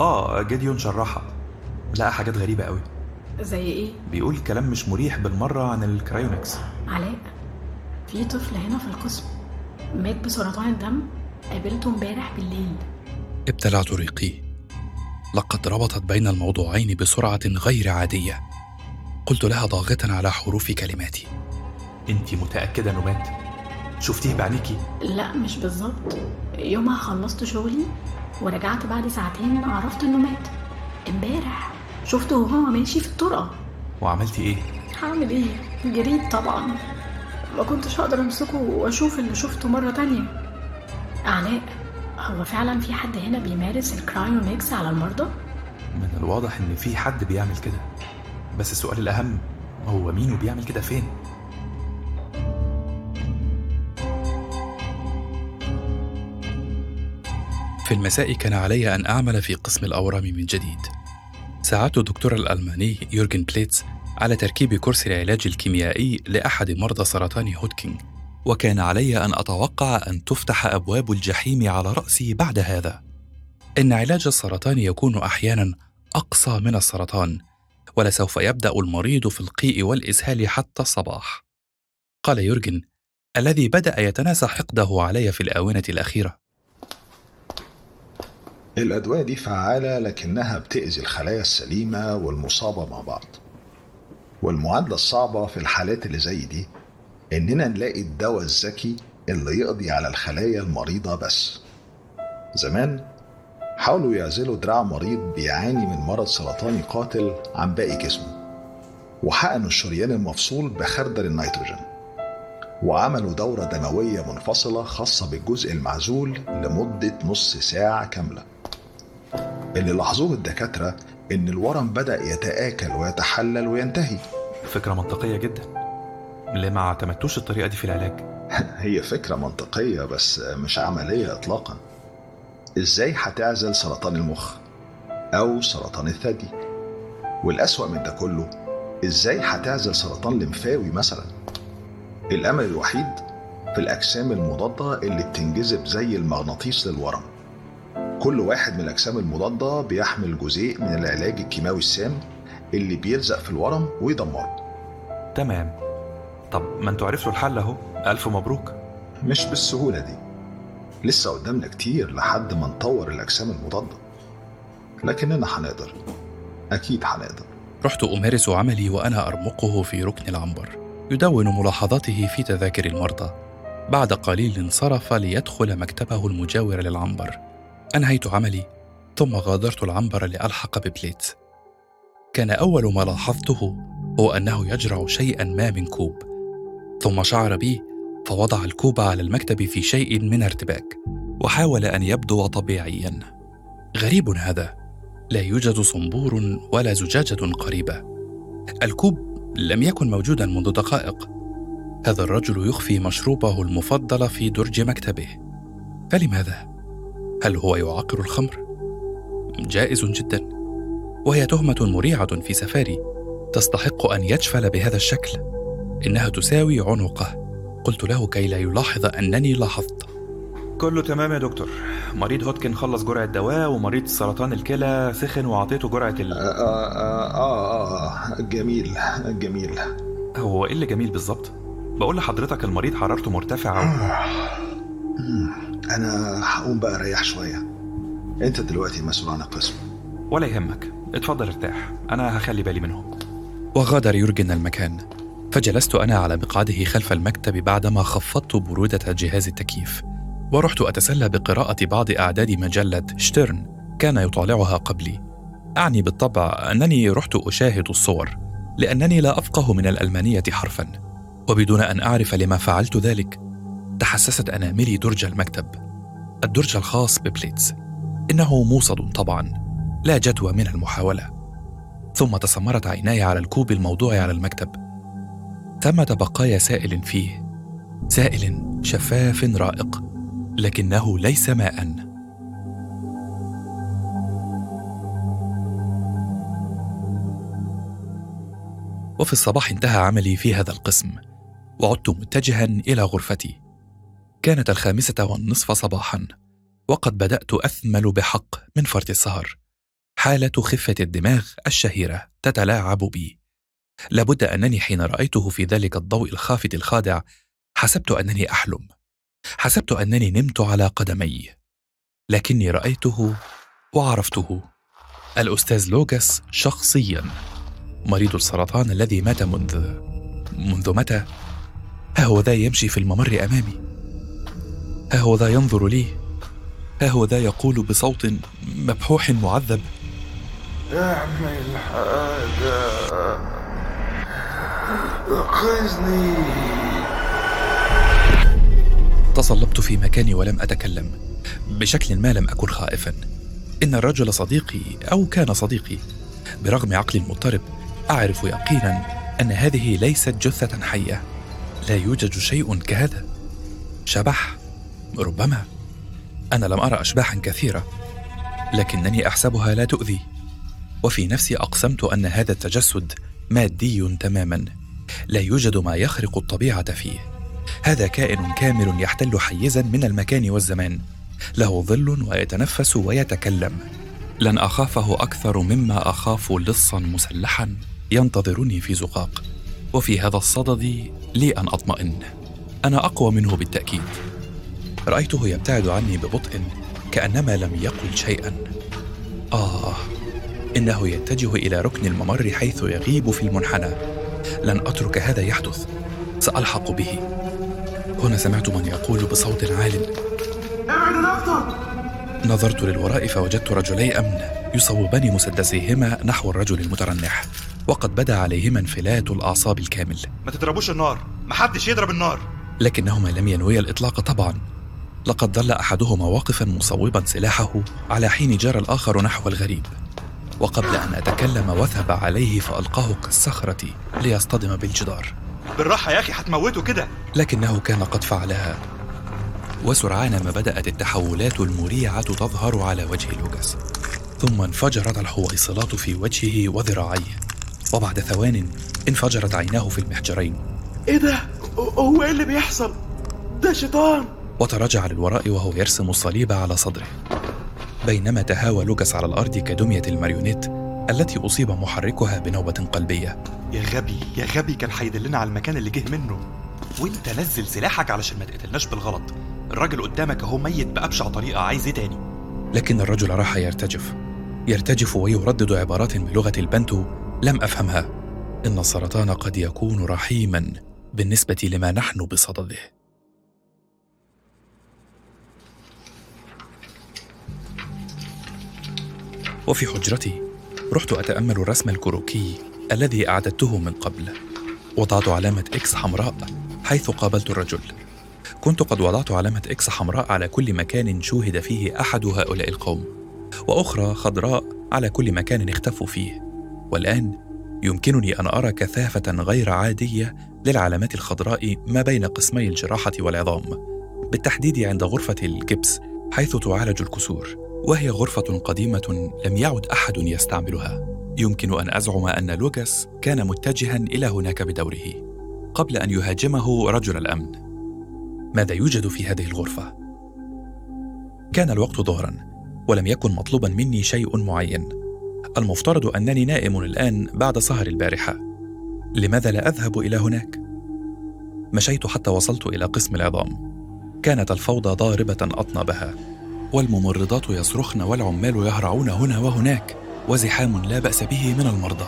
آه جديون شرحها. لقى حاجات غريبة قوي. زي إيه؟ بيقول كلام مش مريح بالمرة عن الكرايونكس. علاء في طفل هنا في القسم مات بسرطان الدم قابلته امبارح بالليل. ابتلعت ريقي لقد ربطت بين الموضوعين بسرعة غير عادية. قلت لها ضاغطا على حروف كلماتي. انت متأكدة انه مات؟ شفتيه بعينيكي؟ لا مش بالظبط. يومها خلصت شغلي ورجعت بعد ساعتين عرفت إنه مات. امبارح شفته وهو ماشي في الطرقة. وعملتي إيه؟ هعمل إيه؟ جريت طبعا. ما كنتش هقدر أمسكه وأشوف اللي شفته مرة تانية. علاء هو فعلا في حد هنا بيمارس الكرايونيكس على المرضى؟ من الواضح إن في حد بيعمل كده. بس السؤال الأهم هو مين وبيعمل كده فين؟ في المساء كان علي أن أعمل في قسم الأورام من جديد. ساعدت الدكتور الألماني يورجن بليتز على تركيب كرسي العلاج الكيميائي لأحد مرضى سرطان هودكينج وكان علي أن أتوقع أن تفتح أبواب الجحيم على رأسي بعد هذا. إن علاج السرطان يكون أحيانا أقسى من السرطان ولسوف يبدأ المريض في القيء والإسهال حتى الصباح. قال يورجن الذي بدأ يتناسى حقده علي في الآونة الأخيرة. الأدوية دي فعالة لكنها بتأذي الخلايا السليمة والمصابة مع بعض. والمعادلة الصعبة في الحالات اللي زي دي إننا نلاقي الدواء الذكي اللي يقضي على الخلايا المريضة بس. زمان حاولوا يعزلوا دراع مريض بيعاني من مرض سرطاني قاتل عن باقي جسمه وحقنوا الشريان المفصول بخردل النيتروجين وعملوا دورة دموية منفصلة خاصة بالجزء المعزول لمدة نص ساعة كاملة. اللي لاحظوه الدكاترة إن الورم بدأ يتآكل ويتحلل وينتهي. فكرة منطقية جدا. ليه ما اعتمدتوش الطريقة دي في العلاج؟ هي فكرة منطقية بس مش عملية إطلاقا. إزاي هتعزل سرطان المخ أو سرطان الثدي؟ والأسوأ من ده كله إزاي هتعزل سرطان لمفاوي مثلا؟ الأمل الوحيد في الأجسام المضادة اللي بتنجذب زي المغناطيس للورم. كل واحد من الأجسام المضادة بيحمل جزيء من العلاج الكيماوي السام اللي بيلزق في الورم ويدمره. تمام. طب ما أنتوا عرفتوا الحل اهو. ألف مبروك. مش بالسهولة دي. لسه قدامنا كتير لحد ما نطور الأجسام المضادة. لكننا هنقدر. أكيد هنقدر. رحت أمارس عملي وأنا أرمقه في ركن العنبر. يدون ملاحظاته في تذاكر المرضى. بعد قليل انصرف ليدخل مكتبه المجاور للعنبر. أنهيت عملي ثم غادرت العنبر لألحق ببليت. كان أول ما لاحظته هو أنه يجرع شيئا ما من كوب. ثم شعر بي فوضع الكوب على المكتب في شيء من ارتباك وحاول أن يبدو طبيعيا. غريب هذا. لا يوجد صنبور ولا زجاجة قريبة. الكوب لم يكن موجودا منذ دقائق. هذا الرجل يخفي مشروبه المفضل في درج مكتبه. فلماذا هل هو يعقر الخمر؟ جائز جدا. وهي تهمة مريعة في سفاري. تستحق أن يجفل بهذا الشكل. إنها تساوي عنقه. قلت له كي لا يلاحظ أنني لاحظت. كله تمام يا دكتور. مريض هوتكن خلص جرعة دواء ومريض سرطان الكلى سخن وعطيته جرعة ال آه آه آه, آه جميل جميل. هو إيه اللي جميل بالظبط؟ بقول لحضرتك المريض حرارته مرتفعة و... أنا هقوم بقى أريح شوية. أنت دلوقتي مسؤول عن القسم. ولا يهمك. اتفضل ارتاح. أنا هخلي بالي منهم. وغادر يورجن المكان. فجلست أنا على مقعده خلف المكتب بعدما خفضت برودة جهاز التكييف ورحت أتسلى بقراءة بعض أعداد مجلة شتيرن كان يطالعها قبلي. أعني بالطبع أنني رحت أشاهد الصور لأنني لا أفقه من الألمانية حرفا وبدون أن أعرف لما فعلت ذلك تحسست أناملي درج المكتب. الدرج الخاص ببليتز. إنه موصد طبعا لا جدوى من المحاولة. ثم تسمرت عيناي على الكوب الموضوع على المكتب. ثمة بقايا سائل فيه سائل شفاف رائق لكنه ليس ماء. وفي الصباح انتهى عملي في هذا القسم وعدت متجها إلى غرفتي. كانت الخامسة والنصف صباحا وقد بدأت أثمل بحق من فرط السهر. حالة خفة الدماغ الشهيرة تتلاعب بي. لابد أنني حين رأيته في ذلك الضوء الخافت الخادع حسبت أنني أحلم. حسبت أنني نمت على قدمي. لكني رأيته وعرفته. الأستاذ لوكاس شخصيا. مريض السرطان الذي مات منذ منذ متى؟ ها هو ذا يمشي في الممر أمامي. ها هو ذا ينظر لي. ها هو ذا يقول بصوت مبحوح معذب. اعمل حاجة تصلبت في مكاني ولم أتكلم بشكل ما لم أكن خائفا. إن الرجل صديقي أو كان صديقي. برغم عقلي المضطرب أعرف يقينا أن هذه ليست جثة حية. لا يوجد شيء كهذا. شبح ربما. أنا لم أرى أشباحا كثيرة لكنني أحسبها لا تؤذي. وفي نفسي أقسمت أن هذا التجسد مادي تماما. لا يوجد ما يخرق الطبيعة فيه. هذا كائن كامل يحتل حيزا من المكان والزمان. له ظل ويتنفس ويتكلم. لن أخافه أكثر مما أخاف لصا مسلحا ينتظرني في زقاق. وفي هذا الصدد لي أن أطمئن. أنا أقوى منه بالتأكيد. رأيته يبتعد عني ببطء كأنما لم يقل شيئا. آه إنه يتجه إلى ركن الممر حيث يغيب في المنحنى. لن أترك هذا يحدث. سألحق به. هنا سمعت من يقول بصوت عال. ابعد دكتور نظرت للوراء فوجدت رجلي امن يصوبان مسدسيهما نحو الرجل المترنح وقد بدا عليهما انفلات الأعصاب الكامل. ما تضربوش النار. محدش يضرب النار. لكنهما لم ينويا الإطلاق طبعا. لقد ظل أحدهما واقفا مصوبا سلاحه على حين جرى الآخر نحو الغريب. وقبل أن أتكلم وثب عليه فألقاه كالصخرة ليصطدم بالجدار. بالراحة يا أخي هتموته كده. لكنه كان قد فعلها. وسرعان ما بدأت التحولات المريعة تظهر على وجه لوكاس ثم انفجرت الحويصلات في وجهه وذراعيه. وبعد ثوان انفجرت عيناه في المحجرين. إيه ده؟ هو إيه اللي بيحصل؟ ده شيطان! وتراجع للوراء وهو يرسم الصليب على صدره. بينما تهاوى لوكاس على الأرض كدمية الماريونيت التي أصيب محركها بنوبة قلبية. يا غبي يا غبي كان هيدلنا على المكان اللي جه منه. وانت نزل سلاحك علشان ما تقتلناش بالغلط. الراجل قدامك أهو ميت بأبشع طريقة عايز إيه تاني؟ لكن الرجل راح يرتجف. يرتجف ويردد عبارات بلغة البنتو لم أفهمها. إن السرطان قد يكون رحيما بالنسبة لما نحن بصدده. وفي حجرتي رحت أتأمل الرسم الكروكي الذي أعددته من قبل. وضعت علامة إكس حمراء حيث قابلت الرجل. كنت قد وضعت علامة إكس حمراء على كل مكان شوهد فيه أحد هؤلاء القوم وأخرى خضراء على كل مكان اختفوا فيه. والآن يمكنني أن أرى كثافة غير عادية للعلامات الخضراء ما بين قسمي الجراحة والعظام بالتحديد عند غرفة الجبس حيث تعالج الكسور. وهي غرفة قديمة لم يعد أحد يستعملها. يمكن أن أزعم أن لوكاس كان متجها إلى هناك بدوره قبل أن يهاجمه رجل الأمن. ماذا يوجد في هذه الغرفة؟ كان الوقت ظهرا ولم يكن مطلوبا مني شيء معين. المفترض أنني نائم الآن بعد سهر البارحة. لماذا لا أذهب إلى هناك؟ مشيت حتى وصلت إلى قسم العظام. كانت الفوضى ضاربة أطنابها. والممرضات يصرخن والعمال يهرعون هنا وهناك وزحام لا بأس به من المرضى.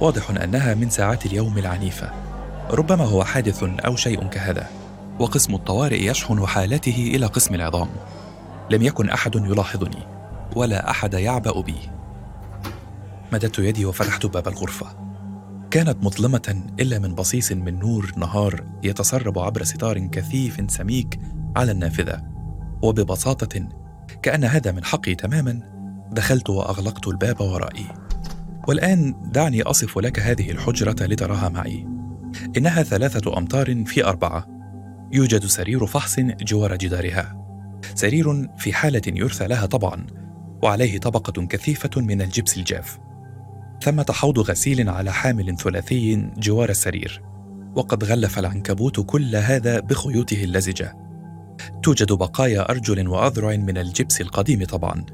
واضح أنها من ساعات اليوم العنيفة. ربما هو حادث أو شيء كهذا. وقسم الطوارئ يشحن حالته إلى قسم العظام. لم يكن أحد يلاحظني ولا أحد يعبأ بي. مددت يدي وفتحت باب الغرفة. كانت مظلمة إلا من بصيص من نور نهار يتسرب عبر ستار كثيف سميك على النافذة. وببساطة كأن هذا من حقي تماما دخلت وأغلقت الباب ورائي. والآن دعني أصف لك هذه الحجرة لتراها معي. إنها ثلاثة أمتار في أربعة. يوجد سرير فحص جوار جدارها. سرير في حالة يرثى لها طبعا وعليه طبقة كثيفة من الجبس الجاف. ثمة حوض غسيل على حامل ثلاثي جوار السرير. وقد غلف العنكبوت كل هذا بخيوطه اللزجة. توجد بقايا أرجل وأذرع من الجبس القديم طبعا.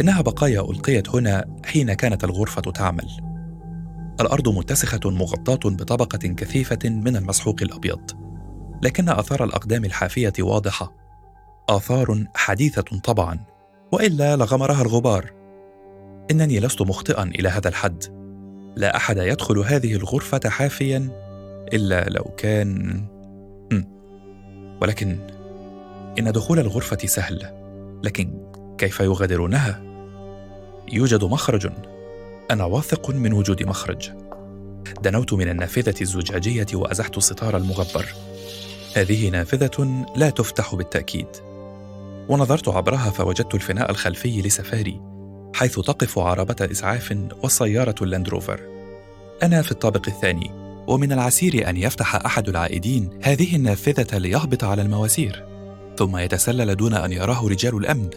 إنها بقايا ألقيت هنا حين كانت الغرفة تعمل. الأرض متسخة مغطاة بطبقة كثيفة من المسحوق الأبيض. لكن آثار الأقدام الحافية واضحة. آثار حديثة طبعا. وإلا لغمرها الغبار. إنني لست مخطئا إلى هذا الحد. لا أحد يدخل هذه الغرفة حافيا إلا لو كان. ولكن إن دخول الغرفة سهل لكن كيف يغادرونها؟ يوجد مخرج. أنا واثق من وجود مخرج. دنوت من النافذة الزجاجية وأزحت الستار المغبر. هذه نافذة لا تفتح بالتأكيد. ونظرت عبرها فوجدت الفناء الخلفي لسفاري حيث تقف عربة إسعاف وسيارة اللاندروفر أنا في الطابق الثاني ومن العسير أن يفتح أحد العائدين هذه النافذة ليهبط على المواسير. ثم يتسلل دون أن يراه رجال الأمن.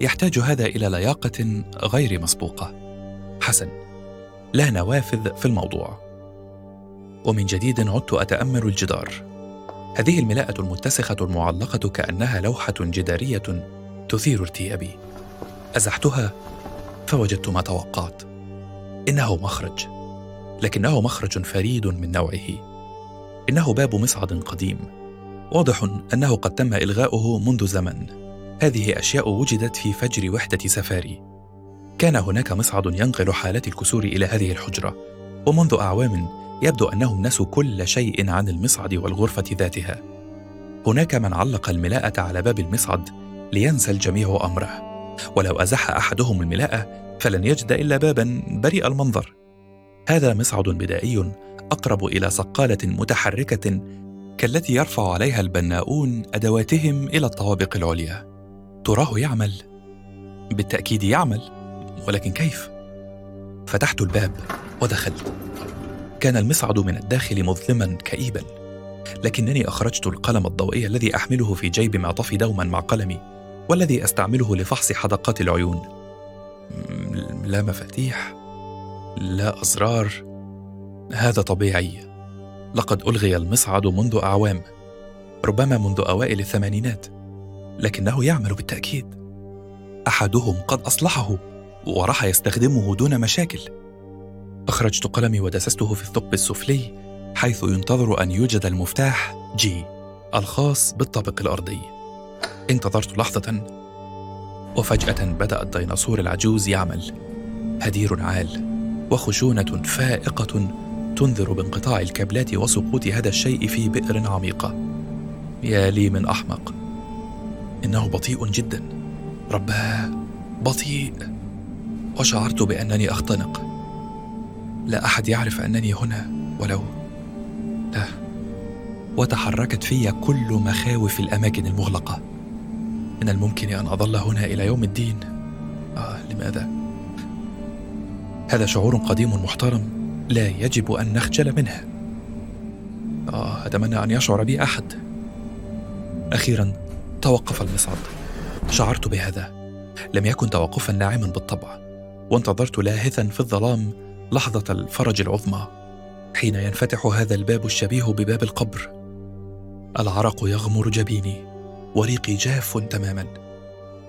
يحتاج هذا إلى لياقة غير مسبوقة. حسن لا نوافذ في الموضوع. ومن جديد عدت أتأمل الجدار. هذه الملاءة المتسخة المعلقة كأنها لوحة جدارية تثير ارتيابي أزحتها فوجدت ما توقعت. إنه مخرج. لكنه مخرج فريد من نوعه. إنه باب مصعد قديم. واضح أنه قد تم إلغاؤه منذ زمن. هذه أشياء وجدت في فجر وحدة سفاري. كان هناك مصعد ينقل حالات الكسور إلى هذه الحجرة ومنذ أعوام يبدو أنهم نسوا كل شيء عن المصعد والغرفة ذاتها. هناك من علق الملاءة على باب المصعد لينسى الجميع أمره. ولو أزح أحدهم الملاءة فلن يجد إلا بابا بريء المنظر. هذا مصعد بدائي أقرب إلى صقالة متحركة كالتي يرفع عليها البناؤون أدواتهم إلى الطوابق العليا. تراه يعمل. بالتأكيد يعمل. ولكن كيف؟ فتحت الباب ودخلت. كان المصعد من الداخل مظلما كئيبا. لكنني أخرجت القلم الضوئي الذي أحمله في جيب معطفي دوما مع قلمي والذي أستعمله لفحص حدقات العيون. لا مفاتيح. لا أزرار. هذا طبيعي. لقد ألغي المصعد منذ أعوام ربما منذ أوائل الثمانينات لكنه يعمل بالتأكيد. أحدهم قد أصلحه وراح يستخدمه دون مشاكل. أخرجت قلمي ودسسته في الثقب السفلي حيث ينتظر أن يوجد المفتاح جي الخاص بالطابق الأرضي. انتظرت لحظة وفجأة بدأ الديناصور العجوز يعمل هدير عال وخشونة فائقة تنذر بانقطاع الكابلات وسقوط هذا الشيء في بئر عميقة يا لي من أحمق. إنه بطيء جدا. رباه بطيء. وشعرت بأنني أختنق. لا أحد يعرف أنني هنا ولو. لا. وتحركت في كل مخاوف الأماكن المغلقة. من الممكن أن أظل هنا إلى يوم الدين؟ آه لماذا؟ هذا شعور قديم محترم. لا يجب أن نخجل منه آه أتمنى أن يشعر بي أحد. أخيرا توقف المصعد. شعرت بهذا. لم يكن توقفا ناعما بالطبع وانتظرت لاهثا في الظلام لحظة الفرج العظمى حين ينفتح هذا الباب الشبيه بباب القبر. العرق يغمر جبيني وريقي جاف تماما.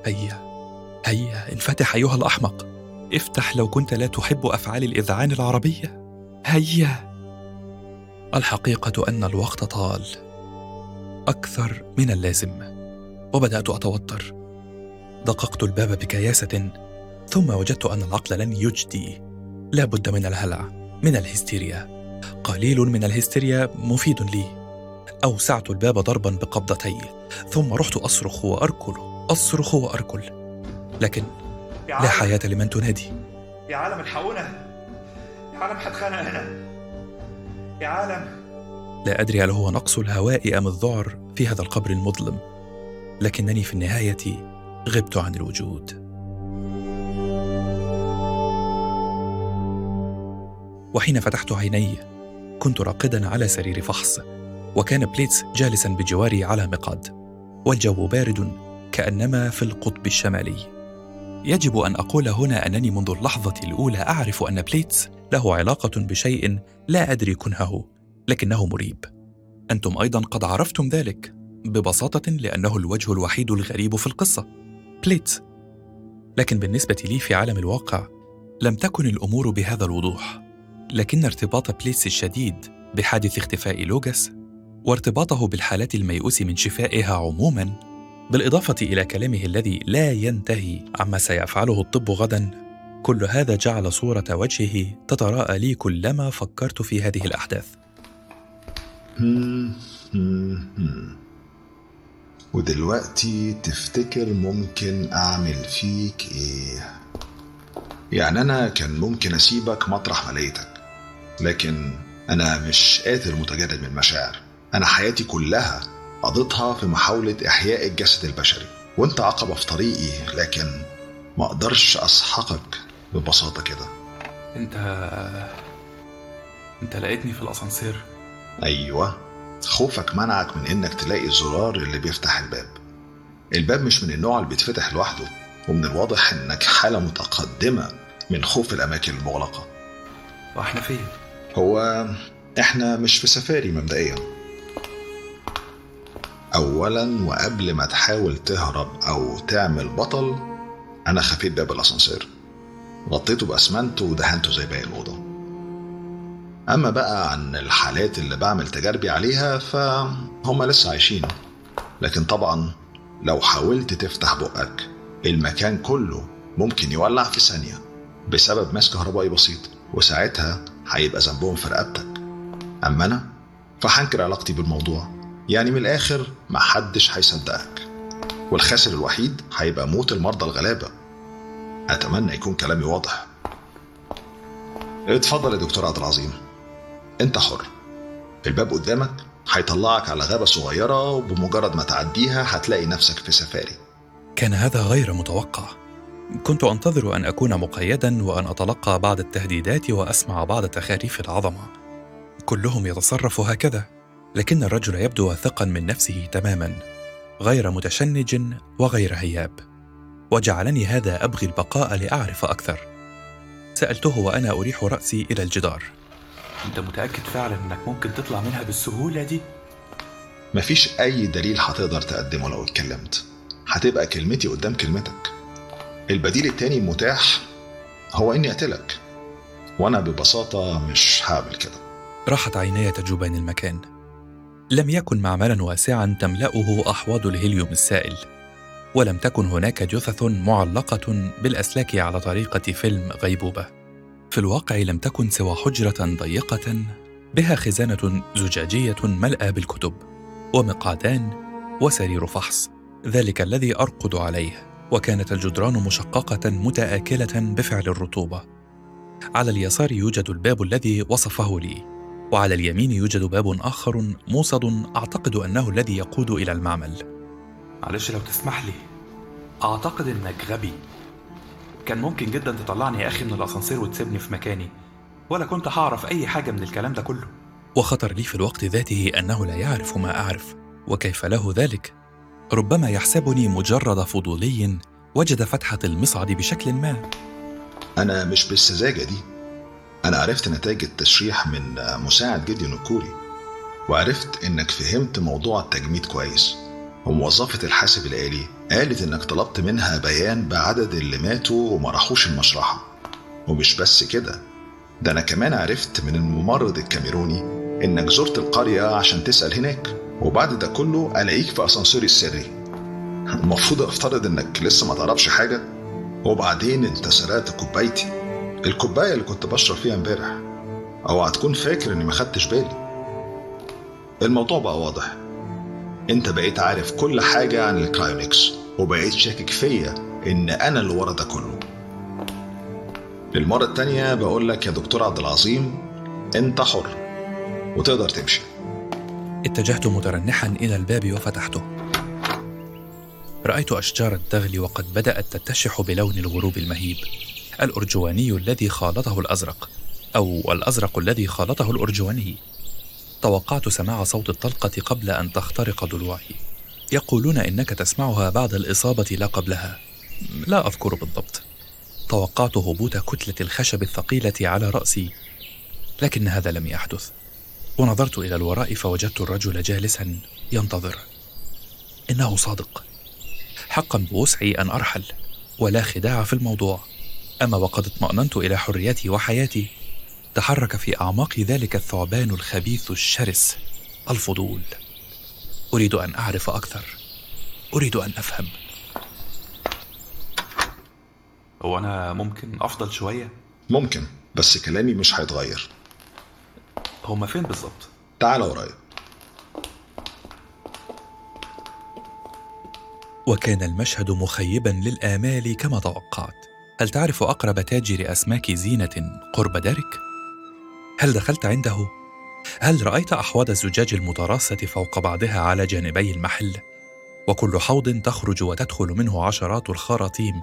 هيا هيا انفتح أيها الأحمق. افتح لو كنت لا تحب أفعال الإذعان العربية. هيا. الحقيقة أن الوقت طال. أكثر من اللازم. وبدأت أتوتر. دققت الباب بكياسة ثم وجدت أن العقل لن يجدي. لا بد من الهلع من الهستيريا. قليل من الهستيريا مفيد لي. أوسعت الباب ضربا بقبضتي ثم رحت أصرخ وأركل أصرخ وأركل. لكن لا حياة لمن تنادي. يا عالم الحقونا عالم حتخانق هنا؟ يا عالم. لا أدري هل هو نقص الهواء أم الذعر في هذا القبر المظلم لكنني في النهاية غبت عن الوجود. وحين فتحت عيني كنت راقدا على سرير فحص وكان بليتس جالسا بجواري على مقعد والجو بارد كأنما في القطب الشمالي. يجب أن أقول هنا أنني منذ اللحظة الأولى أعرف أن بليتس له علاقة بشيء لا أدري كنهه لكنه مريب. أنتم أيضا قد عرفتم ذلك ببساطة لأنه الوجه الوحيد الغريب في القصة بليتس لكن بالنسبة لي في عالم الواقع لم تكن الأمور بهذا الوضوح. لكن ارتباط بليتس الشديد بحادث اختفاء لوجاس وارتباطه بالحالات الميؤوس من شفائها عموما بالإضافة إلى كلامه الذي لا ينتهي عما سيفعله الطب غدا كل هذا جعل صورة وجهه تتراءى لي كلما فكرت في هذه الأحداث. ودلوقتي تفتكر ممكن أعمل فيك إيه؟ يعني أنا كان ممكن أسيبك مطرح ما لقيتك لكن أنا مش قاتل متجرد من المشاعر أنا حياتي كلها قضيتها في محاولة إحياء الجسد البشري وأنت عقبة في طريقي لكن ما أقدرش أسحقك ببساطة كده. أنت أنت لقيتني في الأسانسير. أيوة. خوفك منعك من إنك تلاقي الزرار اللي بيفتح الباب. الباب مش من النوع اللي بيتفتح لوحده ومن الواضح إنك حالة متقدمة من خوف الأماكن المغلقة. وإحنا فين؟ هو إحنا مش في سفاري مبدئيا. أولا وقبل ما تحاول تهرب أو تعمل بطل أنا خفيت باب الأسانسير. غطيته بأسمنت ودهنته زي باقي الأوضة. أما بقى عن الحالات اللي بعمل تجاربي عليها فهم لسه عايشين. لكن طبعا لو حاولت تفتح بقك المكان كله ممكن يولع في ثانية بسبب ماس كهربائي بسيط وساعتها هيبقى ذنبهم في رقبتك. أما أنا فهنكر علاقتي بالموضوع. يعني من الآخر محدش هيصدقك. والخاسر الوحيد هيبقى موت المرضى الغلابة. أتمنى يكون كلامي واضح. اتفضل يا دكتور عبد العظيم. أنت حر. الباب قدامك هيطلعك على غابة صغيرة وبمجرد ما تعديها هتلاقي نفسك في سفاري. كان هذا غير متوقع. كنت أنتظر أن أكون مقيدا وأن أتلقى بعض التهديدات وأسمع بعض تخاريف العظمة. كلهم يتصرف هكذا لكن الرجل يبدو واثقا من نفسه تماما غير متشنج وغير هياب. وجعلني هذا أبغي البقاء لأعرف أكثر. سألته وأنا أريح رأسي إلى الجدار. أنت متأكد فعلا إنك ممكن تطلع منها بالسهولة دي؟ مفيش أي دليل هتقدر تقدمه لو اتكلمت. هتبقى كلمتي قدام كلمتك. البديل التاني المتاح هو إني أقتلك وأنا ببساطة مش هعمل كده. راحت عيناي تجوبان المكان. لم يكن معملا واسعا تملأه أحواض الهيليوم السائل. ولم تكن هناك جثث معلقة بالأسلاك على طريقة فيلم غيبوبة. في الواقع لم تكن سوى حجرة ضيقة بها خزانة زجاجية ملأى بالكتب ومقعدان وسرير فحص. ذلك الذي أرقد عليه وكانت الجدران مشققة متآكلة بفعل الرطوبة. على اليسار يوجد الباب الذي وصفه لي وعلى اليمين يوجد باب آخر موصد أعتقد أنه الذي يقود إلى المعمل. معلش لو تسمح لي. أعتقد إنك غبي. كان ممكن جدا تطلعني يا أخي من الأسانسير وتسيبني في مكاني. ولا كنت هعرف أي حاجة من الكلام ده كله. وخطر لي في الوقت ذاته أنه لا يعرف ما أعرف. وكيف له ذلك؟ ربما يحسبني مجرد فضولي وجد فتحه المصعد بشكل ما. أنا مش بالسذاجة دي. أنا عرفت نتائج التشريح من مساعد جدي نكوري. وعرفت إنك فهمت موضوع التجميد كويس. وموظفة الحاسب الآلي قالت إنك طلبت منها بيان بعدد اللي ماتوا وما راحوش المشرحة. ومش بس كده ده أنا كمان عرفت من الممرض الكاميروني إنك زرت القرية عشان تسأل هناك. وبعد ده كله ألاقيك في أسانسيري السري. المفروض أفترض إنك لسه ما تعرفش حاجة؟ وبعدين أنت سرقت كوبايتي. الكوباية اللي كنت بشرب فيها امبارح. اوعى تكون فاكر إني ما خدتش بالي. الموضوع بقى واضح. انت بقيت عارف كل حاجة عن الكرايونكس وبقيت شاكك فيا إن أنا اللي ورا ده كله. للمرة التانية بقول لك يا دكتور عبد العظيم أنت حر وتقدر تمشي. اتجهت مترنحا إلى الباب وفتحته. رأيت أشجار الدغل وقد بدأت تتشح بلون الغروب المهيب. الأرجواني الذي خالطه الأزرق أو الأزرق الذي خالطه الأرجواني. توقعت سماع صوت الطلقة قبل أن تخترق ضلوعي يقولون إنك تسمعها بعد الإصابة لا قبلها. لا أذكر بالضبط. توقعت هبوط كتلة الخشب الثقيلة على رأسي لكن هذا لم يحدث. ونظرت إلى الوراء فوجدت الرجل جالسا ينتظر. إنه صادق. حقا بوسعي أن أرحل ولا خداع في الموضوع. أما وقد اطمأننت إلى حريتي وحياتي تحرك في أعماق ذلك الثعبان الخبيث الشرس الفضول أريد أن أعرف أكثر أريد أن أفهم هو أنا ممكن أفضل شوية؟ ممكن بس كلامي مش هيتغير هما فين بالظبط؟ تعال ورايا وكان المشهد مخيبا للآمال كما توقعت هل تعرف أقرب تاجر أسماك زينة قرب دارك؟ هل دخلت عنده؟ هل رأيت أحواض الزجاج المتراصة فوق بعضها على جانبي المحل؟ وكل حوض تخرج وتدخل منه عشرات الخراطيم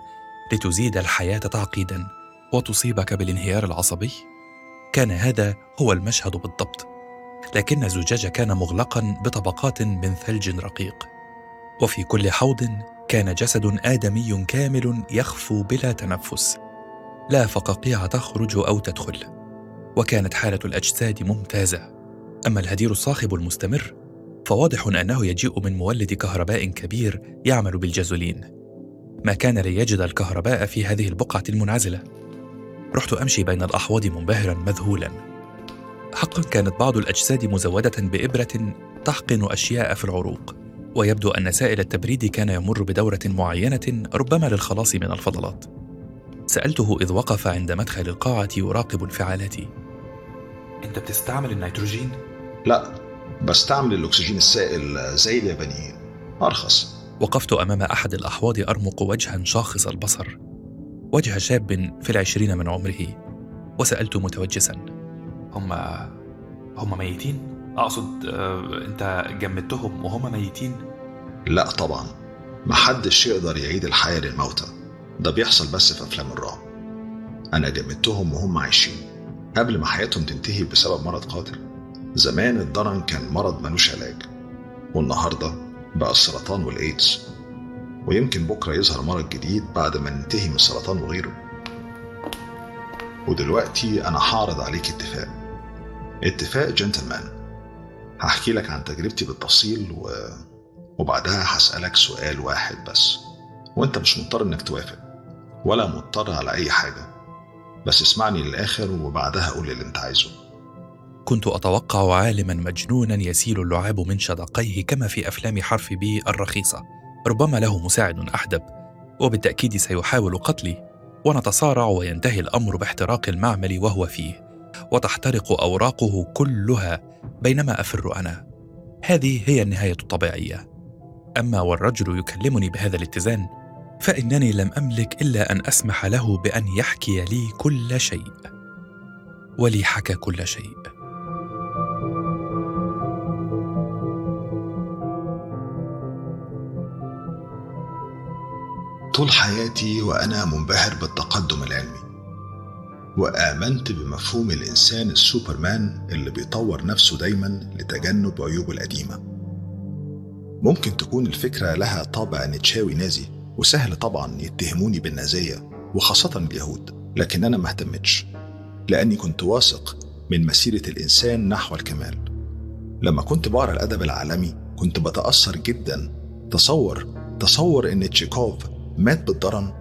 لتزيد الحياة تعقيدا وتصيبك بالانهيار العصبي؟ كان هذا هو المشهد بالضبط لكن الزجاج كان مغلقا بطبقات من ثلج رقيق وفي كل حوض كان جسد آدمي كامل يخفو بلا تنفس لا فقاقيع تخرج أو تدخل وكانت حالة الأجساد ممتازة. أما الهدير الصاخب المستمر فواضح أنه يجيء من مولد كهرباء كبير يعمل بالجازولين. ما كان ليجد الكهرباء في هذه البقعة المنعزلة. رحت أمشي بين الأحواض منبهرا مذهولا. حقا كانت بعض الأجساد مزودة بإبرة تحقن أشياء في العروق ويبدو أن سائل التبريد كان يمر بدورة معينة ربما للخلاص من الفضلات. سألته إذ وقف عند مدخل القاعة يراقب انفعالاتي. أنت بتستعمل النيتروجين؟ لا بستعمل الأكسجين السائل زي اليابانيين أرخص. وقفت أمام أحد الأحواض أرمق وجها شاخص البصر. وجه شاب في العشرين من عمره. وسألت متوجسا. هما هما ميتين؟ أقصد آه، أنت جمدتهم وهما ميتين؟ لا طبعا. محدش يقدر يعيد الحياة للموتى. ده بيحصل بس في أفلام الرعب. أنا جمدتهم وهم عايشين. قبل ما حياتهم تنتهي بسبب مرض قاتل زمان الضرن كان مرض ملوش علاج والنهاردة بقى السرطان والإيدز. ويمكن بكرة يظهر مرض جديد بعد ما ننتهي من السرطان وغيره. ودلوقتي أنا هعرض عليك اتفاق. اتفاق جنتلمان. هحكي لك عن تجربتي بالتفصيل و... وبعدها هسألك سؤال واحد بس. وأنت مش مضطر إنك توافق ولا مضطر على أي حاجة. بس اسمعني للآخر وبعدها قول اللي انت عايزه. كنت أتوقع عالما مجنونا يسيل اللعاب من شدقيه كما في أفلام حرف بي الرخيصة. ربما له مساعد أحدب وبالتأكيد سيحاول قتلي ونتصارع وينتهي الأمر باحتراق المعمل وهو فيه. وتحترق أوراقه كلها بينما أفر أنا. هذه هي النهاية الطبيعية. أما والرجل يكلمني بهذا الاتزان فإنني لم أملك إلا أن أسمح له بأن يحكي لي كل شيء. ولي حكى كل شيء. طول حياتي وأنا منبهر بالتقدم العلمي وآمنت بمفهوم الإنسان السوبرمان اللي بيطور نفسه دايما لتجنب عيوبه القديمة. ممكن تكون الفكرة لها طابع نيتشاوي نازي وسهل طبعا يتهموني بالنازية وخاصة اليهود لكن أنا ما اهتمتش لأني كنت واثق من مسيرة الإنسان نحو الكمال. لما كنت بقرأ الأدب العالمي كنت بتأثر جدا. تصور تصور إن تشيكوف مات بالدرن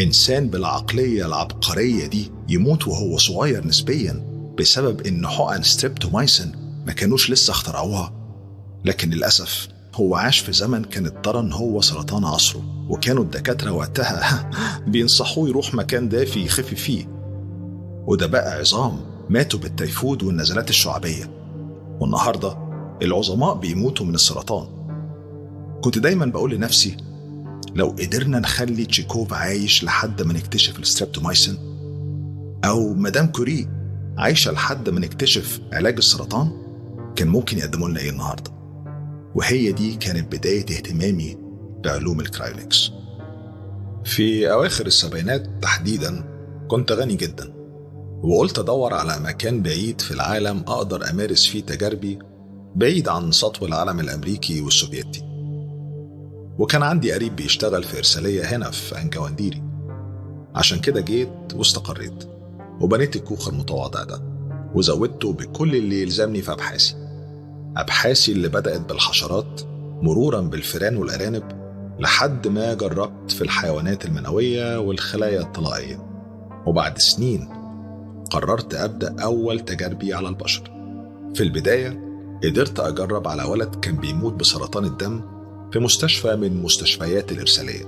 إنسان بالعقلية العبقرية دي يموت وهو صغير نسبيا بسبب إن حقن ستريبتومايسين ما كانوش لسه اخترعوها. لكن للأسف هو عاش في زمن كان الدرن هو سرطان عصره وكانوا الدكاترة وقتها بينصحوه يروح مكان دافي يخف فيه. وده بقى عظام ماتوا بالتيفود والنزلات الشعبية. والنهاردة العظماء بيموتوا من السرطان. كنت دايما بقول لنفسي لو قدرنا نخلي تشيكوف عايش لحد ما نكتشف الستريبتومايسين أو مدام كوري عايشة لحد ما نكتشف علاج السرطان كان ممكن يقدموا لنا إيه النهاردة؟ وهي دي كانت بداية اهتمامي بعلوم ال cryonics. في أواخر السبعينات تحديدا كنت غني جدا وقلت أدور على مكان بعيد في العالم أقدر أمارس فيه تجاربي بعيد عن سطو العالم الأمريكي والسوفيتي. وكان عندي قريب بيشتغل في إرسالية هنا في أنجوانديري. عشان كده جيت واستقريت وبنيت الكوخ المتواضع ده وزودته بكل اللي يلزمني في أبحاثي. أبحاثي اللي بدأت بالحشرات مرورا بالفئران والأرانب لحد ما جربت في الحيوانات المنوية والخلايا الطلائية. وبعد سنين قررت أبدأ أول تجاربي على البشر. في البداية قدرت أجرب على ولد كان بيموت بسرطان الدم في مستشفى من مستشفيات الإرسالية.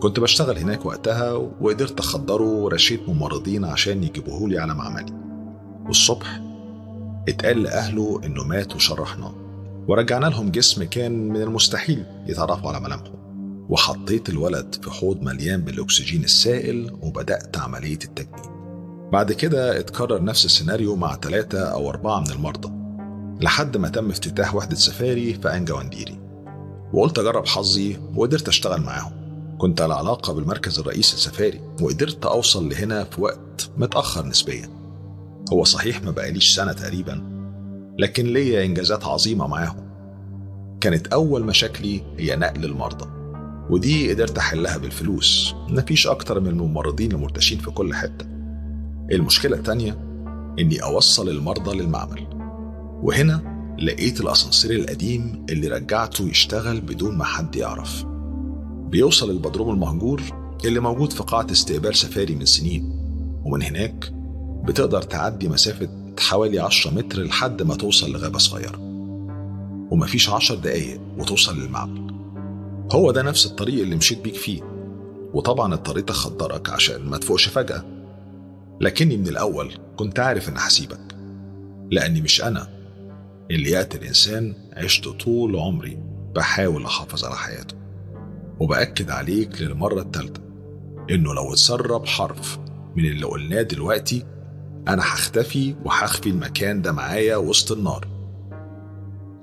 كنت بشتغل هناك وقتها وقدرت أخدره ورشيت ممرضين عشان يجيبوهولي على معملي. والصبح اتقال لأهله إنه مات وشرحناه ورجعنا لهم جسم كان من المستحيل يتعرفوا على ملامحه. وحطيت الولد في حوض مليان بالأكسجين السائل وبدأت عملية التجميد بعد كده اتكرر نفس السيناريو مع ثلاثة أو أربعة من المرضى. لحد ما تم افتتاح وحدة سفاري في أنجا ونديري وقلت أجرب حظي وقدرت أشتغل معاهم. كنت على علاقة بالمركز الرئيسي السفاري وقدرت أوصل لهنا في وقت متأخر نسبيا. هو صحيح ما بقاليش سنة تقريبا لكن ليا إنجازات عظيمة معاهم. كانت أول مشاكلي هي نقل المرضى ودي قدرت أحلها بالفلوس. مفيش أكتر من الممرضين المرتشين في كل حتة. المشكلة التانية إني أوصل المرضى للمعمل وهنا لقيت الأسانسير القديم اللي رجعته يشتغل بدون ما حد يعرف. بيوصل البدروم المهجور اللي موجود في قاعة استقبال سفاري من سنين ومن هناك بتقدر تعدي مسافة حوالي 10 متر لحد ما توصل لغابة صغيرة. ومفيش 10 دقايق وتوصل للمعمل هو ده نفس الطريق اللي مشيت بيك فيه. وطبعا اضطريت أخدرك عشان ما تفوقش فجأة. لكني من الأول كنت عارف إن هسيبك. لأني مش أنا اللي يقتل إنسان عشت طول عمري بحاول أحافظ على حياته. وبأكد عليك للمرة التالتة إنه لو اتسرب حرف من اللي قلناه دلوقتي أنا هختفي وهخفي المكان ده معايا وسط النار.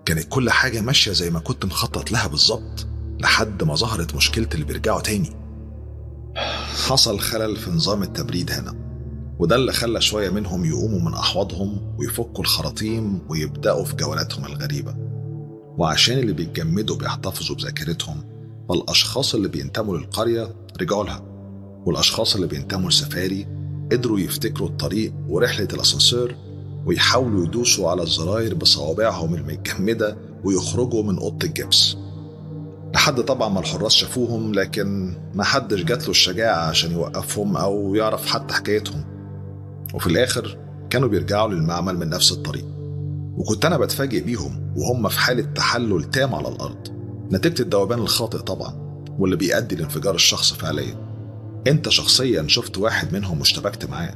كانت كل حاجة ماشية زي ما كنت مخطط لها بالظبط لحد ما ظهرت مشكلة اللي بيرجعوا تاني. حصل خلل في نظام التبريد هنا وده اللي خلى شوية منهم يقوموا من أحواضهم ويفكوا الخراطيم ويبدأوا في جولاتهم الغريبة. وعشان اللي بيتجمدوا بيحتفظوا بذاكرتهم فالأشخاص اللي بينتموا للقرية رجعوا لها والأشخاص اللي بينتموا لسفاري قدروا يفتكروا الطريق ورحلة الأسانسير ويحاولوا يدوسوا على الزراير بصوابعهم المتجمدة ويخرجوا من أوضة الجبس. لحد طبعا ما الحراس شافوهم لكن ما حدش جات له الشجاعة عشان يوقفهم أو يعرف حتى حكايتهم. وفي الآخر كانوا بيرجعوا للمعمل من نفس الطريق. وكنت أنا بتفاجئ بيهم وهم في حالة تحلل تام على الأرض. نتيجة الذوبان الخاطئ طبعا واللي بيؤدي لانفجار الشخص فعليا. انت شخصيا شفت واحد منهم واشتبكت معاه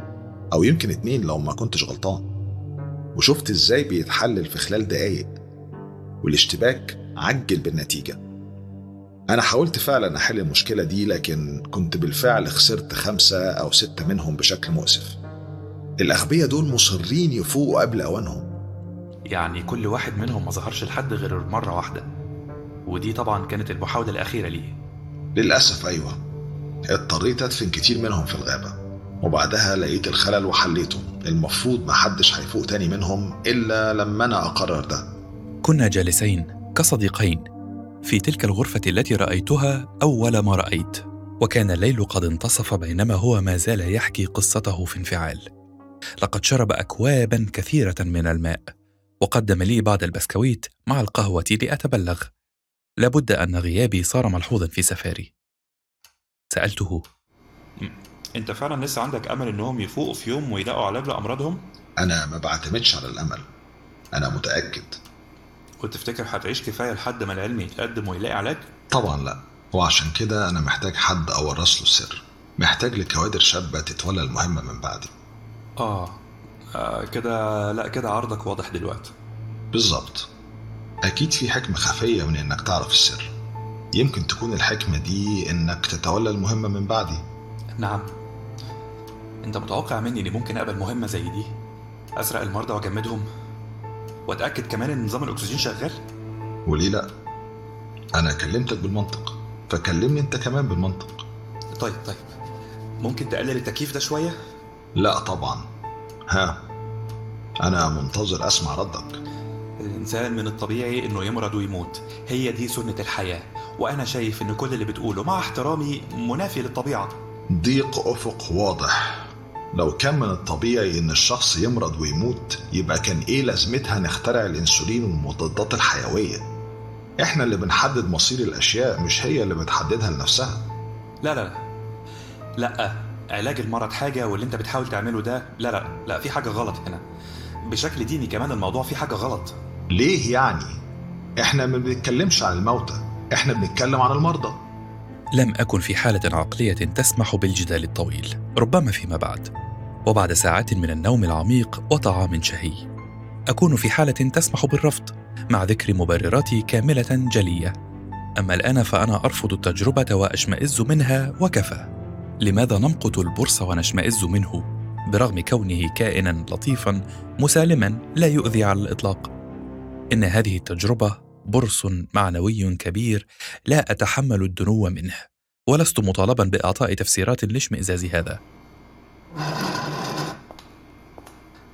أو يمكن اتنين لو ما كنتش غلطان وشفت إزاي بيتحلل في خلال دقايق والاشتباك عجل بالنتيجة. أنا حاولت فعلا أحل المشكلة دي لكن كنت بالفعل خسرت خمسة أو ستة منهم بشكل مؤسف. الأغبياء دول مصرين يفوقوا قبل أوانهم. يعني كل واحد منهم ما ظهرش لحد غير مرة واحدة. ودي طبعا كانت المحاولة الأخيرة ليه. للأسف أيوة. اضطريت أدفن كتير منهم في الغابة. وبعدها لقيت الخلل وحليته. المفروض محدش هيفوق تاني منهم إلا لما أنا أقرر ده. كنا جالسين كصديقين في تلك الغرفة التي رأيتها أول ما رأيت. وكان الليل قد انتصف بينما هو ما زال يحكي قصته في انفعال. لقد شرب أكوابا كثيرة من الماء. وقدم لي بعض البسكويت مع القهوة لأتبلغ. لابد أن غيابي صار ملحوظا في سفاري. سألته. انت فعلا لسه عندك أمل إنهم يفوقوا في يوم ويلاقوا علاج لامراضهم أنا ما بعتمدش على الأمل. أنا متأكد. وتفتكر هتعيش كفاية لحد ما العلم يتقدم ويلاقي علاج؟ طبعا لا. وعشان كده أنا محتاج حد أورث له السر محتاج لكوادر شابة تتولى المهمة من بعدي. آه. آه كده لا كده عرضك واضح دلوقتي. بالظبط. أكيد في حكمة خفية من إنك تعرف السر. يمكن تكون الحكمة دي إنك تتولى المهمة من بعدي. نعم. أنت متوقع مني إني ممكن أقبل مهمة زي دي؟ أسرق المرضى وأجمدهم؟ وأتأكد كمان إن نظام الأكسجين شغال؟ وليه لأ؟ أنا كلمتك بالمنطق فكلمني أنت كمان بالمنطق. طيب طيب. ممكن تقلل التكييف ده شوية؟ لأ طبعا. ها أنا منتظر أسمع ردك. الإنسان من الطبيعي إنه يمرض ويموت. هي دي سنة الحياة. وأنا شايف إن كل اللي بتقوله مع احترامي منافي للطبيعة. ضيق أفق واضح. لو كان من الطبيعي إن الشخص يمرض ويموت يبقى كان إيه لازمتها نخترع الأنسولين والمضادات الحيوية؟ إحنا اللي بنحدد مصير الأشياء مش هي اللي بتحددها لنفسها. لا لا لا. لا علاج المرض حاجة واللي أنت بتحاول تعمله ده لا لا لا في حاجة غلط هنا. بشكل ديني كمان الموضوع فيه حاجة غلط. ليه يعني؟ إحنا ما بنتكلمش عن الموتى. إحنا بنتكلم عن المرضى. لم أكن في حالة عقلية تسمح بالجدال الطويل ربما فيما بعد. وبعد ساعات من النوم العميق وطعام شهي. أكون في حالة تسمح بالرفض مع ذكر مبرراتي كاملة جلية. أما الآن فأنا أرفض التجربة وأشمئز منها وكفى. لماذا نمقت البرص ونشمئز منه؟ برغم كونه كائنا لطيفا مسالما لا يؤذي على الإطلاق. إن هذه التجربة برص معنوي كبير لا أتحمل الدنو منه ولست مطالبا بإعطاء تفسيرات لاشمئزاز هذا.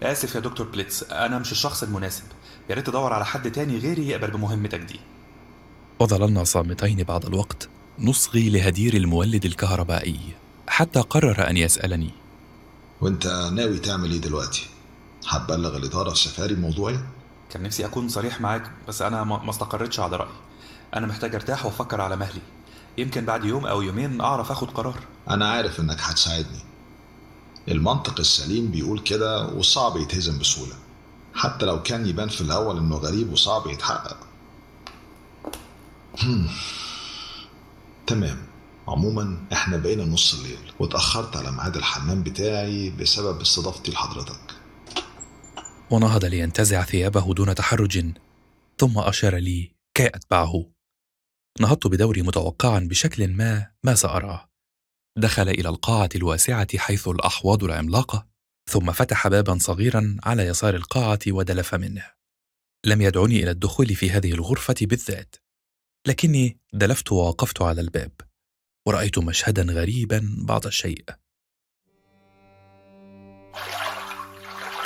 آسف يا دكتور بليتس أنا مش الشخص المناسب. يا ريت تدور على حد تاني غيري يقبل بمهمتك دي وظللنا صامتين بعض الوقت نصغي لهدير المولد الكهربائي حتى قرر أن يسألني. وأنت ناوي تعمل إيه دلوقتي؟ هتبلغ الإدارة السفاري الموضوعي كان نفسي أكون صريح معاك بس أنا ما استقرتش على رأيي. أنا محتاج أرتاح وأفكر على مهلي. يمكن بعد يوم أو يومين أعرف أخد قرار. أنا عارف إنك هتساعدني. المنطق السليم بيقول كده وصعب يتهزم بسهولة. حتى لو كان يبان في الأول إنه غريب وصعب يتحقق. تمام. عموما إحنا بقينا نص الليل واتأخرت على ميعاد الحمام بتاعي بسبب استضافتي لحضرتك. ونهض لينتزع ثيابه دون تحرج ثم أشار لي كي أتبعه؟ نهضت بدوري متوقعا بشكل ما ما سأراه. دخل إلى القاعة الواسعة حيث الأحواض العملاقة ثم فتح بابا صغيرا على يسار القاعة ودلف منه. لم يدعني إلى الدخول في هذه الغرفة بالذات لكني دلفت ووقفت على الباب ورأيت مشهدا غريبا بعض الشيء.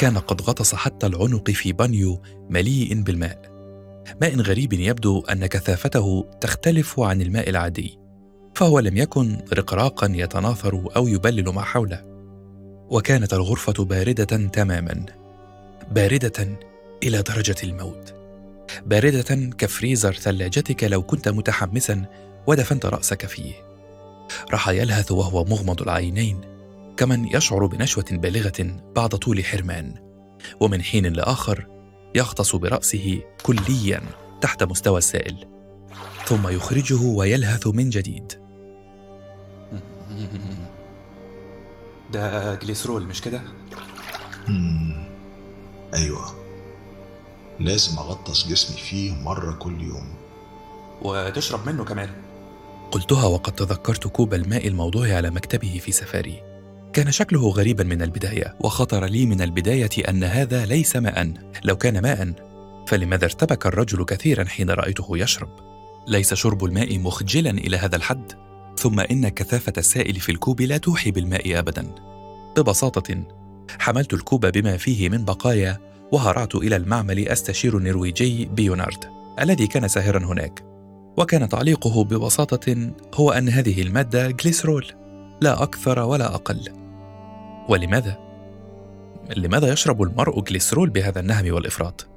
كان قد غطس حتى العنق في بانيو مليء بالماء. ماء غريب يبدو أن كثافته تختلف عن الماء العادي فهو لم يكن رقراقا يتناثر أو يبلل ما حوله. وكانت الغرفة باردة تماما باردة إلى درجة الموت. باردة كفريزر ثلاجتك لو كنت متحمسا ودفنت رأسك فيه. راح يلهث وهو مغمض العينين. كمن يشعر بنشوة بالغة بعد طول حرمان ومن حين لآخر يغطس برأسه كليا تحت مستوى السائل ثم يخرجه ويلهث من جديد. ده جليسرول مش كده؟ أيوه. لازم أغطس جسمي فيه مرة كل يوم. وتشرب منه كمان. قلتها وقد تذكرت كوب الماء الموضوع على مكتبه في سفاري. كان شكله غريبا من البداية وخطر لي من البداية أن هذا ليس ماء. لو كان ماء فلماذا ارتبك الرجل كثيرا حين رأيته يشرب؟ ليس شرب الماء مخجلا إلى هذا الحد. ثم إن كثافة السائل في الكوب لا توحي بالماء ابدا. ببساطة حملت الكوب بما فيه من بقايا وهرعت إلى المعمل أستشير النرويجي بيونارد الذي كان ساهرا هناك. وكان تعليقه ببساطة هو أن هذه المادة جليسرول. لا أكثر ولا أقل. ولماذا؟ لماذا يشرب المرء جليسرول بهذا النهم والإفراط؟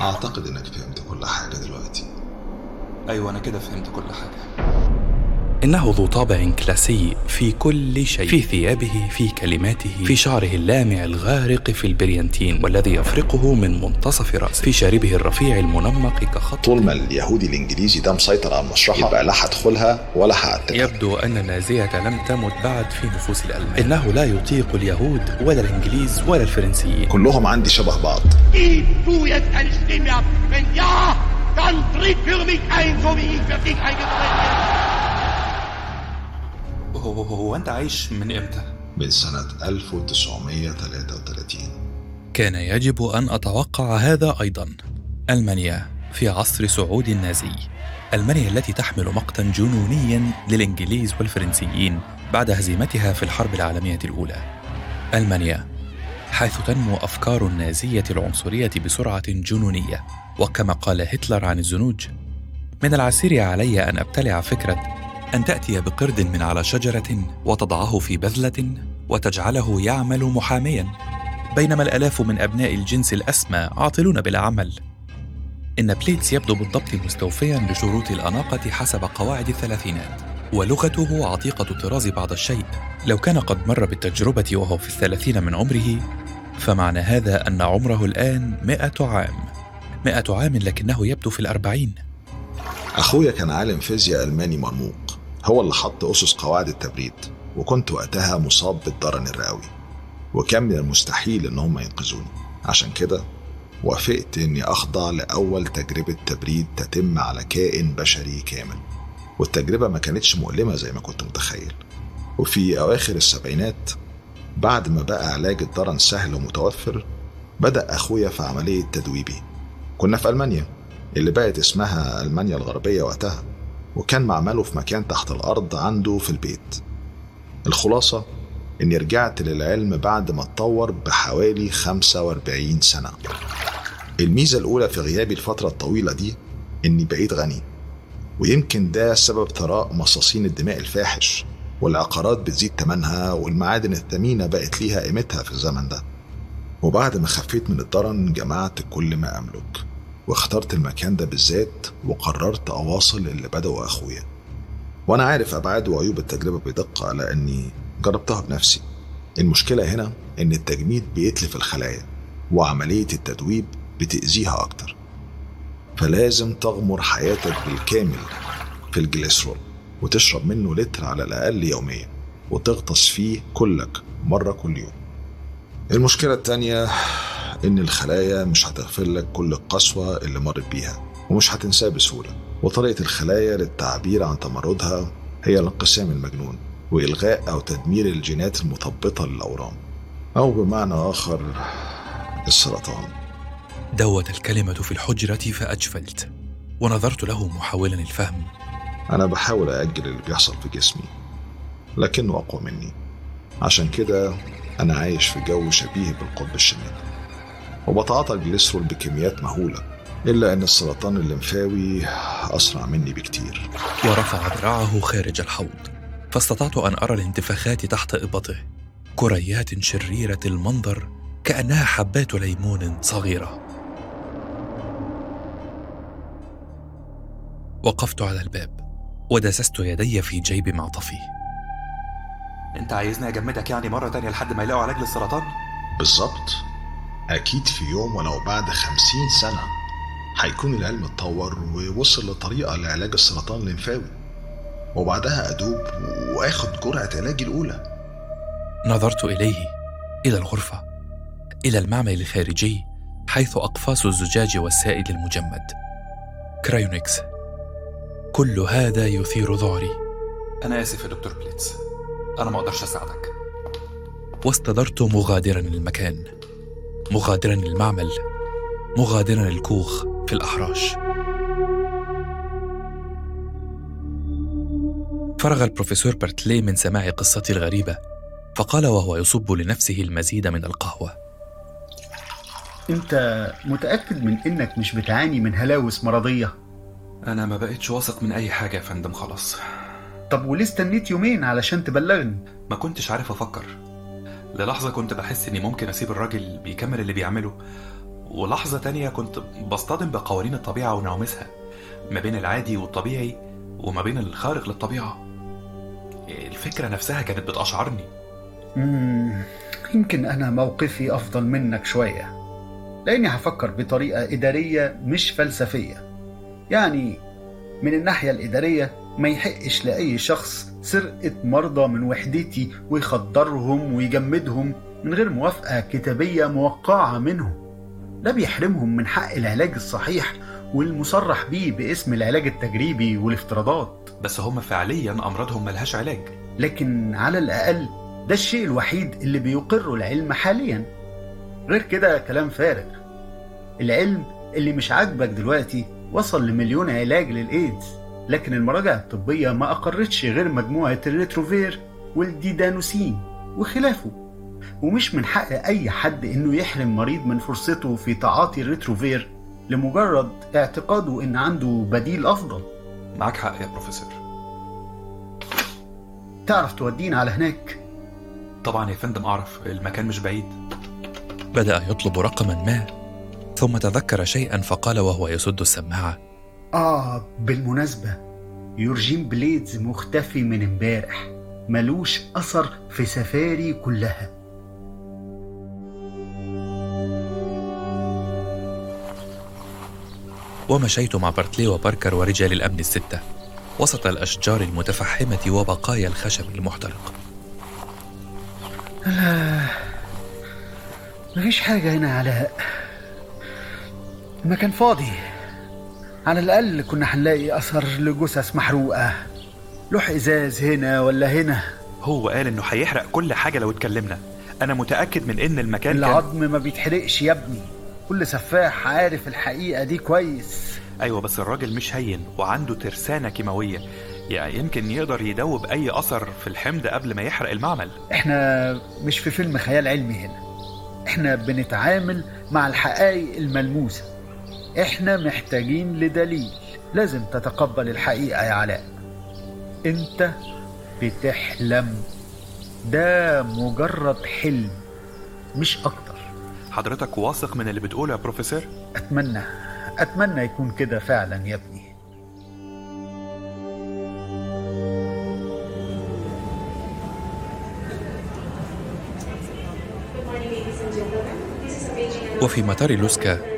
أعتقد إنك فهمت كل حاجة دلوقتي. أيوه أنا كده فهمت كل حاجة. إنه ذو طابع كلاسي في كل شيء. في ثيابه في كلماته في شعره اللامع الغارق في البريانتين والذي يفرقه من منتصف رأسه. في شاربه الرفيع المنمق كخط. طول ما اليهودي الإنجليزي ده مسيطر على المشرحة يبقى لا هدخلها ولا هقتلها يبدو أن النازية لم تمت بعد في نفوس الألمان. إنه لا يطيق اليهود ولا الإنجليز ولا الفرنسيين. كلهم عندي شبه بعض. Gib du jetzt eine Stimme ab? Wenn ja, dann tritt für mich ein, so wie ich für dich eingetreten bin. هو, هو أنت عايش من إمتى؟ من سنة 1933 كان يجب أن أتوقع هذا أيضا. ألمانيا في عصر صعود النازي. ألمانيا التي تحمل مقتا جنونيا للإنجليز والفرنسيين بعد هزيمتها في الحرب العالمية الأولى. ألمانيا حيث تنمو أفكار النازية العنصرية بسرعة جنونية وكما قال هتلر عن الزنوج من العسير علي أن أبتلع فكرة أن تأتي بقرد من على شجرة وتضعه في بذلة وتجعله يعمل محاميا. بينما الآلاف من أبناء الجنس الأسمى عاطلون بلا عمل. إن بليتس يبدو بالضبط مستوفيا لشروط الأناقة حسب قواعد الثلاثينات ولغته عتيقة الطراز بعض الشيء. لو كان قد مر بالتجربة وهو في الثلاثين من عمره فمعنى هذا أن عمره الآن مئة عام. مئة عام لكنه يبدو في الأربعين. أخويا كان عالم فيزياء ألماني مرموق هو اللي حط أسس قواعد التبريد وكنت وقتها مصاب بالضرن الرئوي. وكان من المستحيل إن هم ينقذوني. عشان كده وافقت إني أخضع لأول تجربة تبريد تتم على كائن بشري كامل. والتجربة ما كانتش مؤلمة زي ما كنت متخيل. وفي أواخر السبعينات بعد ما بقى علاج الضرن سهل ومتوفر بدأ أخويا في عملية تدويبي. كنا في ألمانيا اللي بقت اسمها ألمانيا الغربية وقتها. وكان معمله في مكان تحت الأرض عنده في البيت. الخلاصة إني رجعت للعلم بعد ما اتطور بحوالي 45 سنة. الميزة الأولى في غيابي الفترة الطويلة دي إني بقيت غني ويمكن ده سبب ثراء مصاصين الدماء الفاحش والعقارات بتزيد تمنها والمعادن الثمينة بقت ليها قيمتها في الزمن ده. وبعد ما خفيت من الضرن جمعت كل ما أملك. واخترت المكان ده بالذات وقررت أواصل اللي بدأه أخويا. وأنا عارف أبعاد وعيوب التجربة بدقة لأني جربتها بنفسي. المشكلة هنا إن التجميد بيتلف الخلايا وعملية التدويب بتأذيها أكتر. فلازم تغمر حياتك بالكامل في الجليسرول وتشرب منه لتر على الأقل يوميا وتغطس فيه كلك مرة كل يوم. المشكلة التانية إن الخلايا مش هتغفر لك كل القسوة اللي مرت بيها ومش هتنساه بسهولة. وطريقة الخلايا للتعبير عن تمردها هي الانقسام المجنون وإلغاء أو تدمير الجينات المثبطة للأورام أو بمعنى آخر السرطان. دوت الكلمة في الحجرة فأجفلت ونظرت له محاولا الفهم. أنا بحاول أأجل اللي بيحصل في جسمي لكنه أقوى مني. عشان كده أنا عايش في جو شبيه بالقطب الشمالي وبتعاطى الجليسرول بكميات مهولة إلا أن السرطان الليمفاوي أسرع مني بكتير. ورفع ذراعه خارج الحوض. فاستطعت أن أرى الانتفاخات تحت إبطه. كريات شريرة المنظر كأنها حبات ليمون صغيرة. وقفت على الباب ودسست يدي في جيب معطفي. أنت عايزني أجمدك يعني مرة تانية لحد ما يلاقوا علاج للسرطان؟ بالظبط. أكيد في يوم ولو بعد خمسين سنة هيكون العلم اتطور ووصل لطريقة لعلاج السرطان الليمفاوي. وبعدها أدوب وآخد جرعة علاجي الأولى. نظرت إليه إلى الغرفة إلى المعمل الخارجي حيث أقفاص الزجاج والسائل المجمد. cryonics كل هذا يثير ذعري أنا آسف يا دكتور بليتس. أنا ما أقدرش أساعدك. واستدرت مغادرا المكان مغادرا المعمل مغادرا الكوخ في الأحراش. فرغ البروفيسور برتلي من سماع قصتي الغريبة فقال وهو يصب لنفسه المزيد من القهوة. أنت متأكد من إنك مش بتعاني من هلاوس مرضية؟ أنا ما بقتش واثق من أي حاجة يا فندم خلاص. طب وليه استنيت يومين علشان تبلغني؟ ما كنتش عارف أفكر. للحظة كنت بحس إني ممكن أسيب الراجل بيكمل اللي بيعمله ولحظة تانية كنت بصطدم بقوانين الطبيعة ونعومسها ما بين العادي والطبيعي وما بين الخارق للطبيعة الفكرة نفسها كانت بتأشعرني. يمكن أنا موقفي أفضل منك شوية لأني هفكر بطريقة إدارية مش فلسفية يعني من الناحية الإدارية ما يحقش لأي شخص سرقة مرضى من وحدتي ويخدرهم ويجمدهم من غير موافقة كتابية موقعة منهم. ده بيحرمهم من حق العلاج الصحيح والمصرح بيه باسم العلاج التجريبي والافتراضات. بس هم فعليا أمراضهم ملهاش علاج. لكن على الأقل ده الشيء الوحيد اللي بيقره العلم حاليا. غير كده كلام فارغ. العلم اللي مش عاجبك دلوقتي وصل لمليون علاج للإيدز. لكن المراجع الطبية ما أقرتش غير مجموعة ال Retrovir والديدانوسين وخلافه. ومش من حق أي حد إنه يحرم مريض من فرصته في تعاطي ال Retrovir لمجرد اعتقاده إن عنده بديل أفضل. معاك حق يا بروفيسور. تعرف تودينا على هناك؟ طبعا يا فندم أعرف المكان مش بعيد. بدأ يطلب رقما ما ثم تذكر شيئا فقال وهو يسد السماعة. آه بالمناسبة يورجين بليدز مختفي من امبارح. ملوش أثر في سفاري كلها. ومشيت مع بارتلي وباركر ورجال الأمن الستة وسط الأشجار المتفحمة وبقايا الخشب المحترق. لا مفيش حاجة هنا علاء المكان فاضي. على الأقل كنا هنلاقي أثر لجثث محروقة. لوح إزاز هنا ولا هنا؟ هو قال إنه هيحرق كل حاجة لو اتكلمنا. أنا متأكد من إن المكان كان العظم ما بيتحرقش يا ابني. كل سفاح عارف الحقيقة دي كويس. أيوه بس الراجل مش هين وعنده ترسانة كيماوية. يعني يمكن يقدر يدوب أي أثر في الحمض قبل ما يحرق المعمل. إحنا مش في فيلم خيال علمي هنا. إحنا بنتعامل مع الحقائق الملموسة. إحنا محتاجين لدليل. لازم تتقبل الحقيقة يا علاء. أنت بتحلم. ده مجرد حلم مش أكتر. حضرتك واثق من اللي بتقوله يا بروفيسور؟ أتمنى أتمنى يكون كده فعلا يا ابني. وفي مطار لوسكا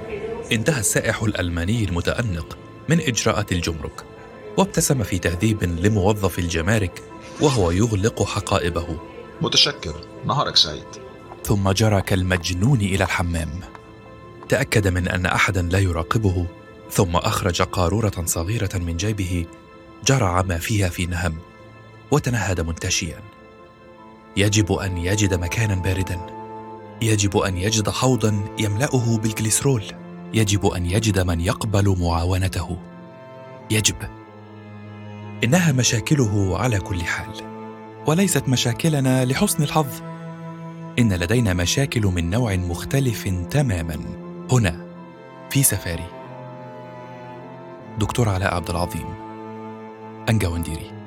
انتهى السائح الألماني المتأنق من إجراءات الجمرك وابتسم في تهذيب لموظف الجمارك وهو يغلق حقائبه. متشكر. نهارك سعيد. ثم جرى كالمجنون إلى الحمام. تأكد من أن أحدا لا يراقبه ثم أخرج قارورة صغيرة من جيبه جرع ما فيها في نهم وتنهد منتشيا. يجب أن يجد مكانا باردا. يجب أن يجد حوضا يملأه بالجليسرول يجب أن يجد من يقبل معاونته. يجب. إنها مشاكله على كل حال وليست مشاكلنا لحسن الحظ. إن لدينا مشاكل من نوع مختلف تماما. هنا في سفاري. دكتور علاء عبد العظيم أنجا ونديري